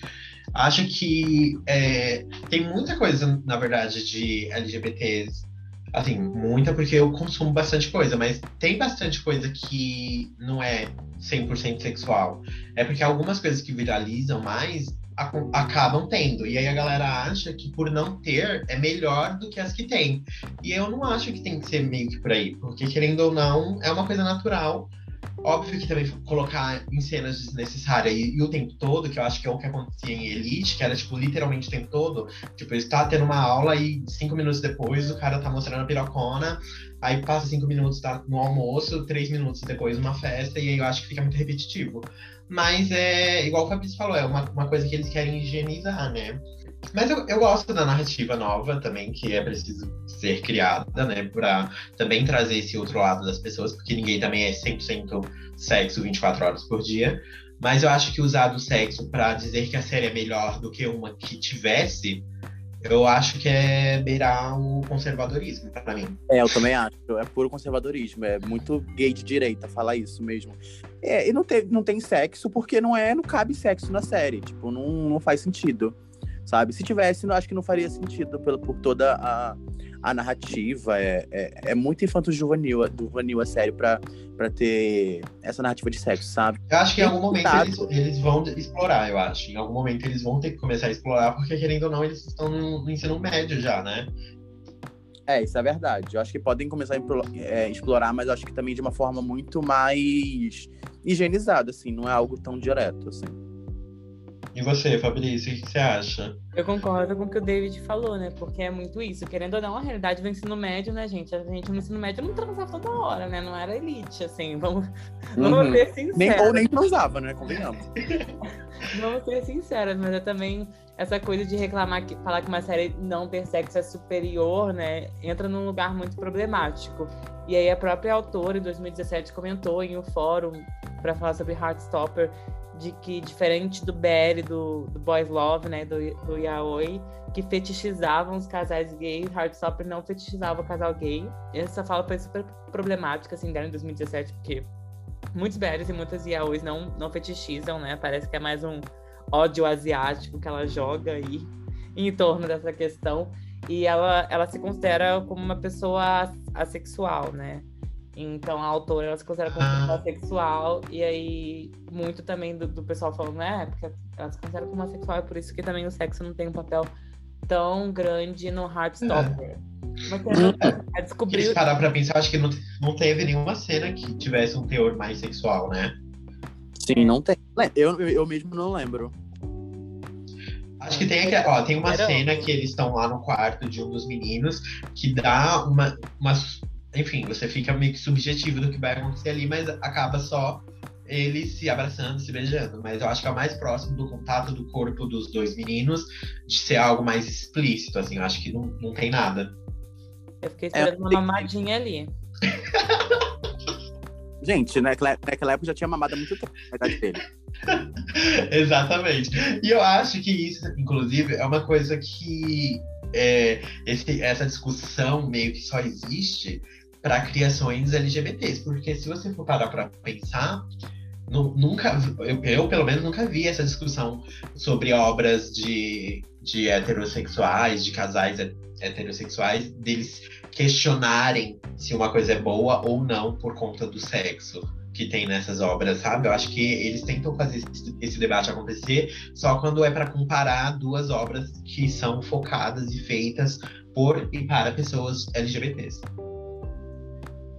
S1: Acho que é, tem muita coisa, na verdade, de LGBTs, assim, muita porque eu consumo bastante coisa, mas tem bastante coisa que não é 100% sexual. É porque algumas coisas que viralizam mais acabam tendo. E aí a galera acha que por não ter é melhor do que as que tem. E eu não acho que tem que ser meio que por aí, porque querendo ou não, é uma coisa natural. Óbvio que também colocar em cenas desnecessárias e, e, o tempo todo, que eu acho que é o que acontecia em Elite, que era, tipo, literalmente o tempo todo. Tipo, ele tá tendo uma aula e cinco minutos depois o cara tá mostrando a pirocona, aí passa cinco minutos tá no almoço, três minutos depois uma festa, e aí eu acho que fica muito repetitivo. Mas é, igual o Fabrício falou, é uma, uma coisa que eles querem higienizar, né? Mas eu, eu gosto da narrativa nova também, que é preciso ser criada, né? Pra também trazer esse outro lado das pessoas, porque ninguém também é 100% sexo 24 horas por dia. Mas eu acho que usar do sexo para dizer que a série é melhor do que uma que tivesse, eu acho que é beirar o conservadorismo, pra mim.
S2: É, eu também acho. É puro conservadorismo. É muito gay de direita falar isso mesmo. É, e não tem, não tem sexo porque não é, não cabe sexo na série. Tipo, não, não faz sentido. Sabe? Se tivesse, eu acho que não faria sentido por, por toda a, a narrativa. É, é, é muito infanto-juvenil juvenil a série pra, pra ter essa narrativa de sexo, sabe?
S1: Eu acho que em algum momento eles, eles, vão explorar, eu acho. Em algum momento eles vão ter que começar a explorar, porque querendo ou não, eles estão no, no ensino médio já, né?
S2: É, isso é verdade. Eu acho que podem começar a é, explorar, mas acho que também de uma forma muito mais higienizada, assim, não é algo tão direto, assim.
S1: E você, Fabrício, o que você acha?
S3: Eu concordo com o que o David falou, né? Porque é muito isso. Querendo ou não, a realidade do ensino médio, né, gente? A gente no ensino médio não transava toda hora, né? Não era elite, assim. Vamos, [laughs] vamos uhum. ser sinceros.
S2: Nem, ou nem transava, né? Convenhamos. [laughs]
S3: vamos ser sinceros, mas é também essa coisa de reclamar, que, falar que uma série não ter sexo é superior, né? Entra num lugar muito problemático. E aí a própria autora, em 2017, comentou em um fórum para falar sobre Heartstopper de que, diferente do BL, do, do Boys Love, né, do, do Yaoi, que fetichizavam os casais gays, Heartstopper não fetichizava o casal gay. Essa fala foi super problemática, assim, dela em 2017, porque muitos BLs e muitas Yaois não, não fetichizam, né? Parece que é mais um ódio asiático que ela joga aí [laughs] em torno dessa questão. E ela, ela se considera como uma pessoa assexual, né? Então a autora ela se considera como ah. sexual, e aí muito também do, do pessoal falando, né? Porque ela se considera como sexual, é por isso que também o sexo não tem um papel tão grande no Heartstopper. É.
S1: Mas é, descobrir. Se parar pra pensar, acho que não, não teve nenhuma cena que tivesse um teor mais sexual, né?
S2: Sim, não tem. Eu, eu mesmo não lembro.
S1: Acho que tem, aqui, ó, tem uma cena que eles estão lá no quarto de um dos meninos que dá uma, uma enfim, você fica meio que subjetivo do que vai acontecer ali, mas acaba só eles se abraçando, se beijando. Mas eu acho que é o mais próximo do contato do corpo dos dois meninos de ser algo mais explícito, assim. Eu acho que não, não tem nada.
S3: Eu fiquei esperando é, uma mamadinha ali. [laughs]
S2: Gente, naquela, naquela época já tinha mamado há muito tempo na idade dele. [laughs]
S1: Exatamente. E eu acho que isso, inclusive, é uma coisa que é, esse, essa discussão meio que só existe para criações LGBTs, porque se você for parar para pensar, nunca, eu, eu, pelo menos nunca vi essa discussão sobre obras de, de heterossexuais, de casais heterossexuais, deles questionarem se uma coisa é boa ou não por conta do sexo que tem nessas obras, sabe? Eu acho que eles tentam fazer esse debate acontecer só quando é para comparar duas obras que são focadas e feitas por e para pessoas LGBTs.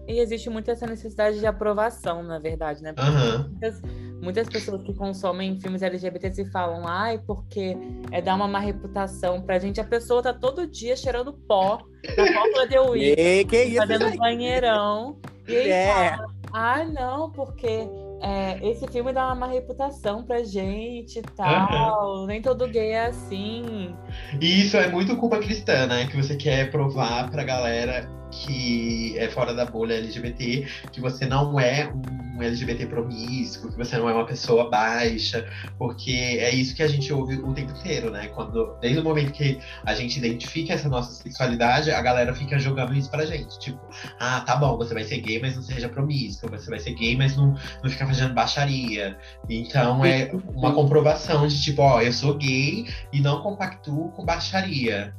S3: E existe muito essa necessidade de aprovação, na verdade, né?
S1: Uhum.
S3: Muitas, muitas, pessoas que consomem filmes LGBT se falam, ai, porque é dar uma má reputação pra gente. A pessoa tá todo dia cheirando pó na porta [laughs] de Wii, fazendo banheirão. E aí é. fala, ah, não, porque é, esse filme dá uma má reputação pra gente e tal. Uhum. Nem todo gay é assim.
S1: E isso é muito culpa cristã, né? Que você quer provar pra galera que é fora da bolha LGBT, que você não é um LGBT promíscuo, que você não é uma pessoa baixa, porque é isso que a gente ouve o tempo inteiro, né? Quando, desde o momento que a gente identifica essa nossa sexualidade, a galera fica jogando isso pra gente. Tipo, ah, tá bom, você vai ser gay, mas não seja promíscuo, você vai ser gay, mas não, não fica fazendo baixaria. Então é uma comprovação de tipo, ó, eu sou gay e não compactuo com baixaria.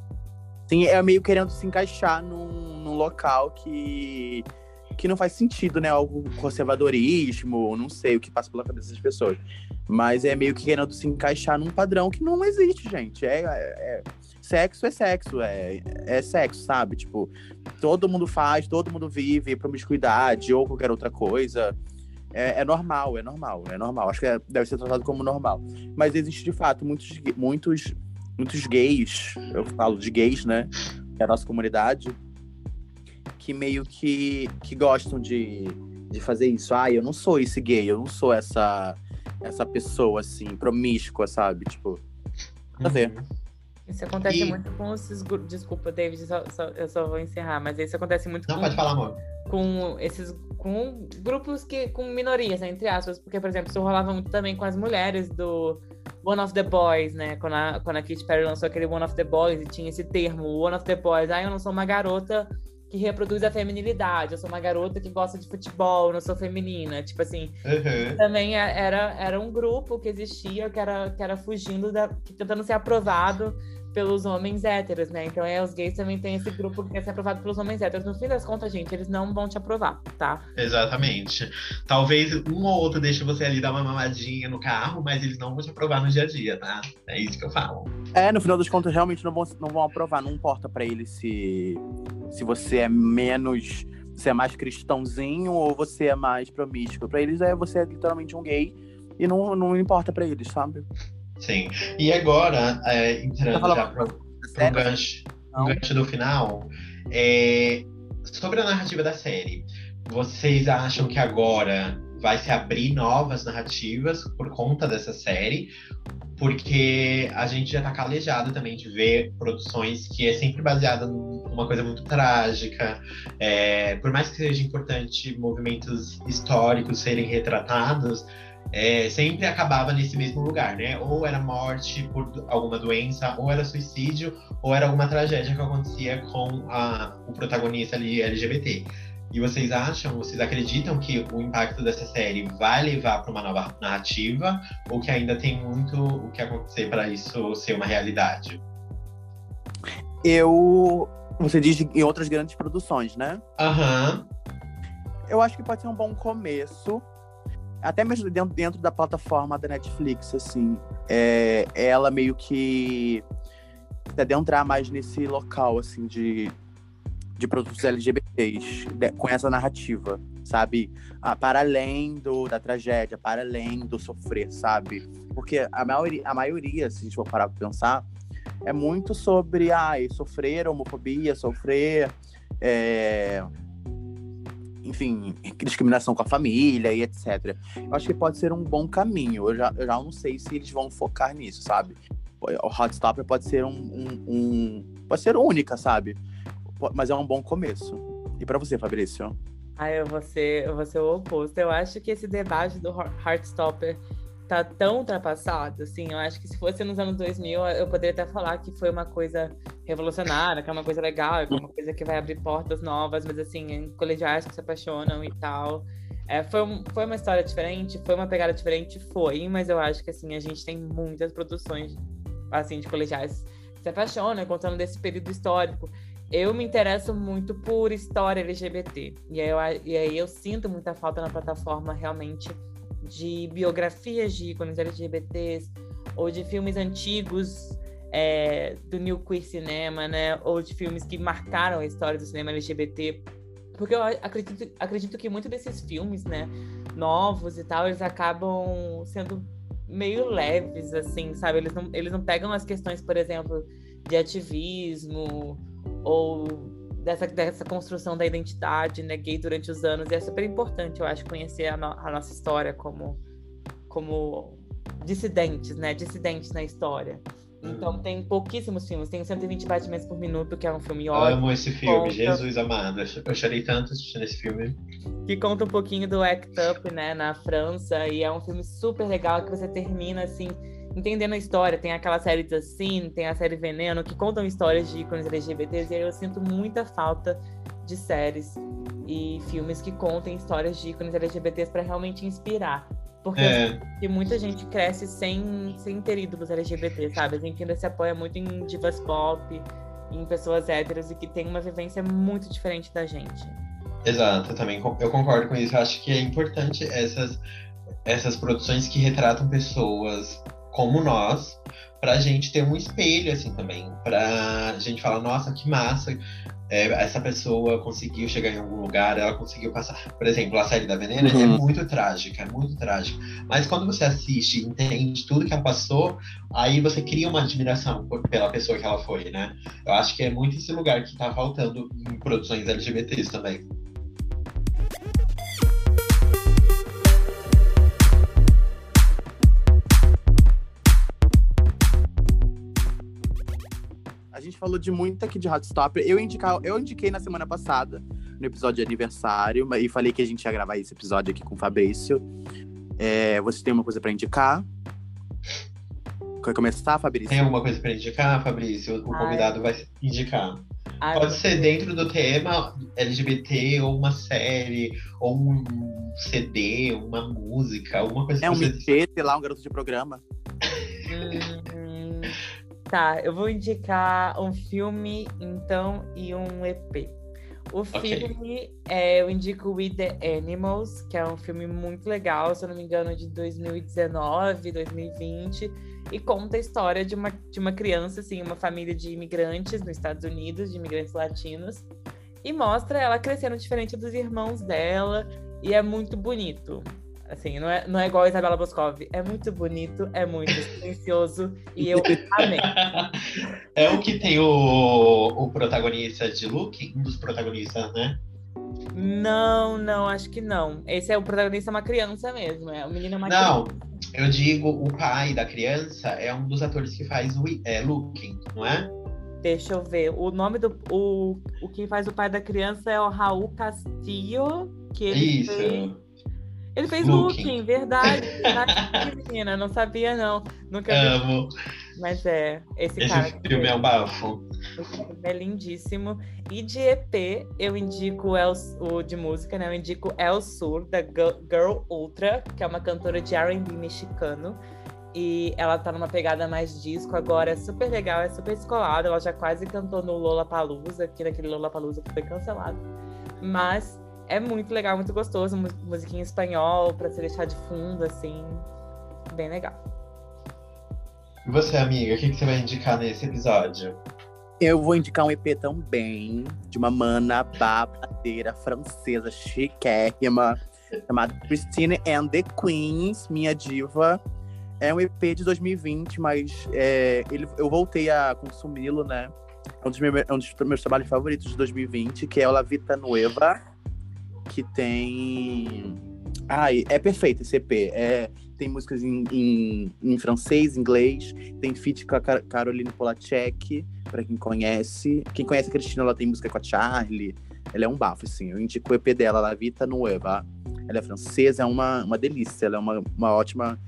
S2: Sim, é meio querendo se encaixar num, num local que, que não faz sentido, né? Algo conservadorismo, não sei o que passa pela cabeça das pessoas. Mas é meio que querendo se encaixar num padrão que não existe, gente. É, é, é sexo é sexo, é, é sexo, sabe? Tipo, todo mundo faz, todo mundo vive promiscuidade ou qualquer outra coisa. É, é, normal, é normal, é normal. Acho que é, deve ser tratado como normal. Mas existe, de fato, muitos, muitos muitos gays, eu falo de gays, né? Que é a nossa comunidade, que meio que, que gostam de, de fazer isso. Ah, eu não sou esse gay, eu não sou essa, essa pessoa, assim, promíscua, sabe? Tipo, nada a ver. Uhum.
S3: Isso acontece e... muito com esses grupos. Desculpa, David, só, só, eu só vou encerrar, mas isso acontece muito
S1: não,
S3: com.
S1: pode falar, amor.
S3: Com esses. Com grupos que. com minorias, né, entre aspas. Porque, por exemplo, isso rolava muito também com as mulheres do One of the Boys, né? Quando a, quando a Katy Perry lançou aquele One of the Boys e tinha esse termo, One of the Boys. Ah, eu não sou uma garota que reproduz a feminilidade. Eu sou uma garota que gosta de futebol, não sou feminina. Tipo assim,
S1: Uhum.
S3: também é- era, era um grupo que existia que era, que era fugindo da. que tentando ser aprovado pelos homens héteros, né? Então é, os gays também têm esse grupo que quer ser aprovado pelos homens héteros. No fim das contas, gente, eles não vão te aprovar, tá?
S1: Exatamente. Talvez um ou outro deixe você ali dar uma mamadinha no carro, mas eles não vão te aprovar no dia a dia, tá? É isso que eu falo.
S2: É, no final das contas, realmente não vão, não vão aprovar. Não importa pra eles se, se você é menos. Você é mais cristãozinho ou você é mais promíscuo. Pra eles, é você é literalmente um gay. E não, não importa pra eles, sabe?
S1: Sim. E agora, é, entrando já pro
S2: Sério?
S1: gancho, gancho do final, é, sobre a narrativa da série, vocês acham que agora vai se abrir novas narrativas por conta dessa série? Porque a gente já tá calejado também de ver produções que é sempre baseada numa coisa muito trágica. É, por mais que seja importante movimentos históricos serem retratados, é, sempre acabava nesse mesmo lugar, né? Ou era morte por alguma doença, ou era suicídio, ou era alguma tragédia que acontecia com a- o protagonista ali LGBT. E vocês acham, vocês acreditam que o impacto dessa série vai levar para uma nova narrativa, ou que ainda tem muito o que acontecer para isso ser uma realidade?
S2: Eu. Você diz em outras grandes produções, né?
S1: Aham,
S2: Eu acho que pode ser um bom começo. Até mesmo dentro, dentro da plataforma da Netflix, assim. É, ela meio que se adentrar mais nesse local, assim, de, de produtos LGBTs, de- com essa narrativa, sabe? Ah, para além do, da tragédia, para além do sofrer, sabe? Porque a maioria, a maioria, se a gente for parar pra pensar, é muito sobre ai, sofrer homofobia, sofrer. é, enfim, discriminação com a família e etc. Eu acho que pode ser um bom caminho. Eu já, eu já não sei se eles vão focar nisso, sabe? O Hotstopper pode ser um, um- um- pode ser única, sabe? Mas é um bom começo. E pra você, Fabrício?
S3: Ah, eu vou ser, eu vou ser o oposto. Eu acho que esse debate do Heart- Heartstopper tá tão ultrapassado, assim. Eu acho que se fosse nos anos 2000, eu poderia até falar que foi uma coisa revolucionária, que é uma coisa legal, que é uma coisa que vai abrir portas novas, mas assim, colegiais que se apaixonam e tal. É, foi, um- foi uma história diferente, foi uma pegada diferente, foi, mas eu acho que assim, a gente tem muitas produções assim, de colegiais que se apaixonam, contando desse período histórico eu me interesso muito por história LGBT. E aí, eu, e aí eu sinto muita falta na plataforma realmente de biografias de ícones LGBTs ou de filmes antigos é, do New Queer Cinema, né? Ou de filmes que marcaram a história do cinema LGBT. Porque eu acredito, acredito que muitos desses filmes, né, novos e tal, eles acabam sendo meio leves, assim, sabe? Eles não, eles não pegam as questões, por exemplo, de ativismo ou dessa, dessa construção da identidade né, gay durante os anos. E é super importante, eu acho, conhecer a, no, a nossa história como, como dissidentes, né? Dissidentes na história. Então tem pouquíssimos filmes. Tem 120 batimentos por minuto, que é um filme ótimo.
S1: Amo esse filme,
S3: Conta.
S1: Jesus amado. Eu chorei tanto assistindo esse filme.
S3: que conta um pouquinho do Act Up, né, na França, e é um filme super legal que você termina assim entendendo a história. Tem aquela série The Sin, tem a série Veneno, que contam histórias de ícones LGBTs, e aí eu sinto muita falta de séries e filmes que contem histórias de ícones LGBTs para realmente inspirar. Porque
S1: É,
S3: que muita gente cresce sem, sem ter ídolos LGBT, sabe? A gente ainda se apoia muito em divas pop, em pessoas héteras, e que tem uma vivência muito diferente da gente.
S1: exato, eu também eu concordo com isso. Eu acho que é importante essas, essas produções que retratam pessoas como nós, pra gente ter um espelho, assim, também. Pra gente falar, nossa, que massa. é, essa pessoa conseguiu chegar em algum lugar, ela conseguiu passar. Por exemplo, a série da Venena é
S2: Uhum.
S1: muito trágica, é muito trágica. Mas quando você assiste e entende tudo que ela passou, aí você cria uma admiração por- pela pessoa que ela foi, né? Eu acho que é muito esse lugar que tá faltando em produções LGBTs também.
S2: Gente falou de muito aqui de Hotstopper. Eu, indicar, eu indiquei na semana passada, no episódio de aniversário, e falei que a gente ia gravar esse episódio aqui com o Fabrício. É, você tem uma coisa pra indicar? Quer começar, Fabrício?
S1: Tem alguma coisa pra indicar, Fabrício? O
S3: Ai.
S1: convidado vai indicar.
S3: Ai,
S1: Pode ser dentro do tema LGBT, ou uma série, ou um CD, uma música, alguma coisa
S2: É um
S1: que você.
S2: sei lá, um garoto de programa.
S3: Tá, eu vou indicar um filme, então, e um EP. O
S1: Ok.
S3: filme, é, eu indico We the Animals, que é um filme muito legal, se eu não me engano, de 2019, 2020, e conta a história de uma, de uma criança, assim, uma família de imigrantes nos Estados Unidos, de imigrantes latinos, e mostra ela crescendo diferente dos irmãos dela, e é muito bonito. Assim, não é, não é igual a Isabela Boscov. É muito bonito, é muito [laughs] silencioso, e eu amei.
S1: é o que tem o, o protagonista de Luke, um dos protagonistas, né?
S3: Não, não, acho que não. Esse é o protagonista, é uma criança mesmo. É o menino é uma
S1: Não,
S3: criança.
S1: eu digo o pai da criança é um dos atores que faz o é, Luke, não é?
S3: Deixa eu ver. O nome do. O, o que faz o pai da criança é o Raul Castillo. Que ele
S1: Isso.
S3: fez. Ele fez
S1: Looking.
S3: Looking, verdade. [laughs] menina, não sabia, não. Nunca vi.
S1: Amo.
S3: Mas é, esse,
S1: Esse
S3: cara. que
S1: filme é um bafo.
S3: Esse é lindíssimo. E de EP, eu indico El, o de música, né? Eu indico El Sur, da Girl Ultra, que é uma cantora de RB mexicano. E ela tá numa pegada mais disco agora, é super legal, é super descolada. Ela já quase cantou no Lollapalooza, aqui naquele Lollapalooza que foi cancelado. Mas é muito legal, muito gostoso, mu- musiquinha em espanhol, pra se deixar de fundo, assim. Bem legal.
S1: E você, amiga, o que, que você vai indicar nesse episódio?
S2: Eu vou indicar um EP também, de uma mana babadeira francesa chiquérrima, chamada Christine and the Queens, minha diva. É um EP de 2020, mas é, ele, eu voltei a consumi-lo, né? É um dos, meus, é um dos meus trabalhos favoritos de 2020, que é o La Vita Nueva, que tem. Ai, é perfeito esse EP. É, tem músicas em, em, em francês, inglês, tem feat com a Car- Caroline Polachek, pra quem conhece. Quem conhece a Cristina, ela tem música com a Charlie. Ela é um bafo, assim. Eu indico o EP dela, La Vita Nueva. Ela é francesa, é uma, uma delícia. Ela é uma, uma ótima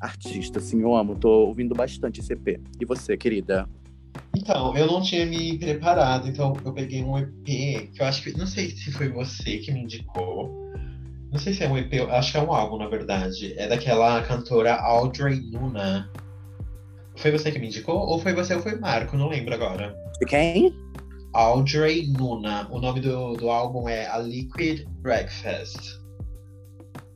S2: artista, assim. Eu amo, tô ouvindo bastante esse EP. E você, querida?
S1: Então, eu não tinha me preparado, então eu peguei um EP que eu acho que. Não sei se foi você que me indicou. Não sei se é um EP, acho que é um álbum, na verdade. É daquela cantora Audrey Luna. Foi você que me indicou? Ou foi você ou foi Marco? Não lembro agora.
S2: De quem?
S1: Audrey Luna. O nome do, do álbum é A Liquid Breakfast.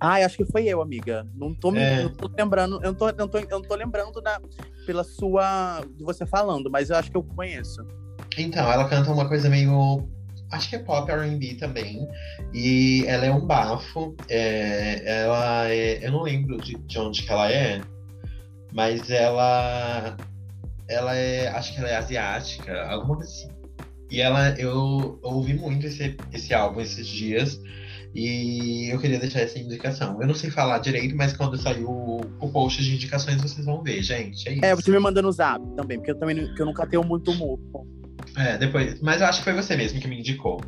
S2: Ai, acho que foi eu, amiga. Não tô, me,
S1: É.
S2: não tô lembrando. Eu não tô, eu não tô, eu não tô lembrando da, pela sua. de você falando, mas eu acho que eu conheço.
S1: Então, ela canta uma coisa meio. Acho que é pop RB também. E ela é um bafo. é, ela é. Eu não lembro de, de onde que ela é, mas ela. Ela é. Acho que ela é asiática, alguma coisa assim. E ela. Eu, eu ouvi muito esse, esse álbum esses dias. E eu queria deixar essa indicação. Eu não sei falar direito, mas quando sair o, o post de indicações, vocês vão ver, gente. É isso.
S2: É, você me manda no zap também, porque eu também eu nunca tenho muito humor.
S1: É, depois. Mas eu acho que foi você mesmo que me indicou.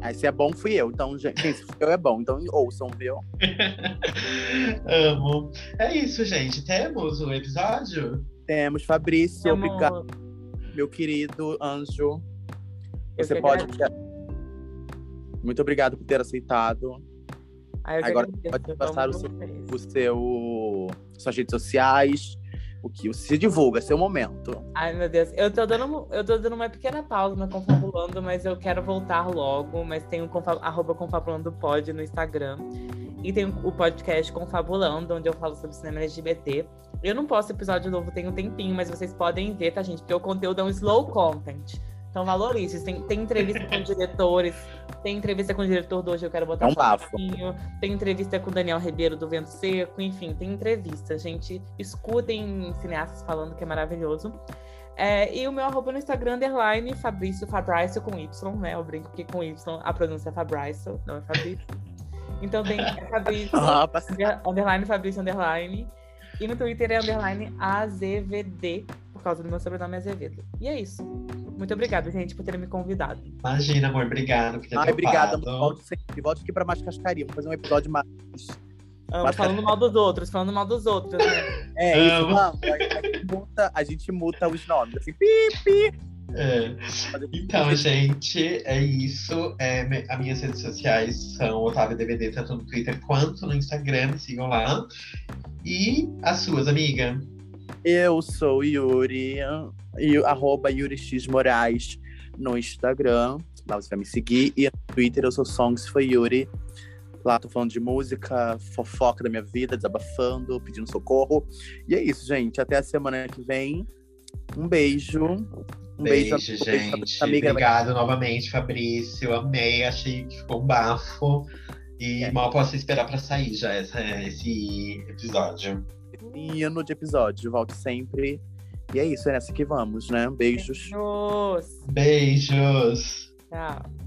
S2: Aí se é bom, fui eu. Então, gente, se fui eu é bom. Então ouçam, viu? [laughs]
S1: Amo. É isso, gente. Temos o episódio?
S2: Temos Fabrício, obrigado, meu querido anjo.
S3: Eu
S2: Você pode.
S3: agradeço.
S2: Muito obrigado por ter aceitado
S3: que
S2: Agora pode passar o seu- o seu, suas redes sociais, o que se divulga, seu momento.
S3: Ai, meu Deus. Eu tô dando, eu tô dando uma pequena pausa no Confabulando, mas eu quero voltar logo. Mas tem o confa, arroba Confabulando Pod no Instagram. E tem o podcast Confabulando, onde eu falo sobre cinema LGBT. Eu não posto episódio novo, tem um tempinho, mas vocês podem ver, tá, gente? Porque o conteúdo é um slow content. Então valorize. Tem, tem entrevista com [laughs] diretores, tem entrevista com o diretor do Hoje Eu Quero Botar
S2: É um
S3: pouquinho, Tem entrevista com o Daniel Ribeiro do Vento Seco, enfim, tem entrevista. Gente, escutem cineastas falando que é maravilhoso. É, e o meu arroba no Instagram, underline, Fabrício, Fabrício com Y, né? Eu brinco que com Y a pronúncia é Fabrício, não é Fabrício. Então tem é [laughs] Fabrício,
S2: Ah,
S3: under- underline, Fabrício, underline. E no Twitter é underline AZVD, por causa do meu sobrenome Azevedo. E é isso. Muito obrigada, gente, por terem me convidado.
S1: Imagina, amor. Obrigado por ter
S2: Ai, obrigada. Volte sempre. Volte aqui pra mais cascaria. Vamos fazer um episódio mais
S3: Amo,
S2: Mas-
S3: falando mal dos outros, falando mal dos outros, né?
S2: É isso,
S1: Amo.
S2: vamos. A gente muta, a gente muta os nomes. Assim, pi, pi.
S1: É. Então, gente, é isso. É, me- as minhas redes sociais são Otávio DVD, tanto no Twitter quanto no Instagram. Me sigam lá. E as suas, amiga?
S2: Eu sou Yuri, e, arroba Yuri X Moraes no Instagram. Lá você vai me seguir. E no Twitter eu sou Songs for Yuri. Lá tô falando de música, fofoca da minha vida, desabafando, pedindo socorro. E é isso, gente. Até a semana que vem. Um beijo. Um beijo,
S1: Beijo, gente.
S2: Amiga,
S1: Obrigado novamente, Fabrício. Amei, achei que ficou um bafo. E
S2: É.
S1: mal posso esperar pra sair já essa, esse episódio.
S2: hino de episódio. Volte sempre. E é isso, é nessa que vamos, né? Beijos.
S3: Beijos.
S1: Beijos!
S3: Tchau.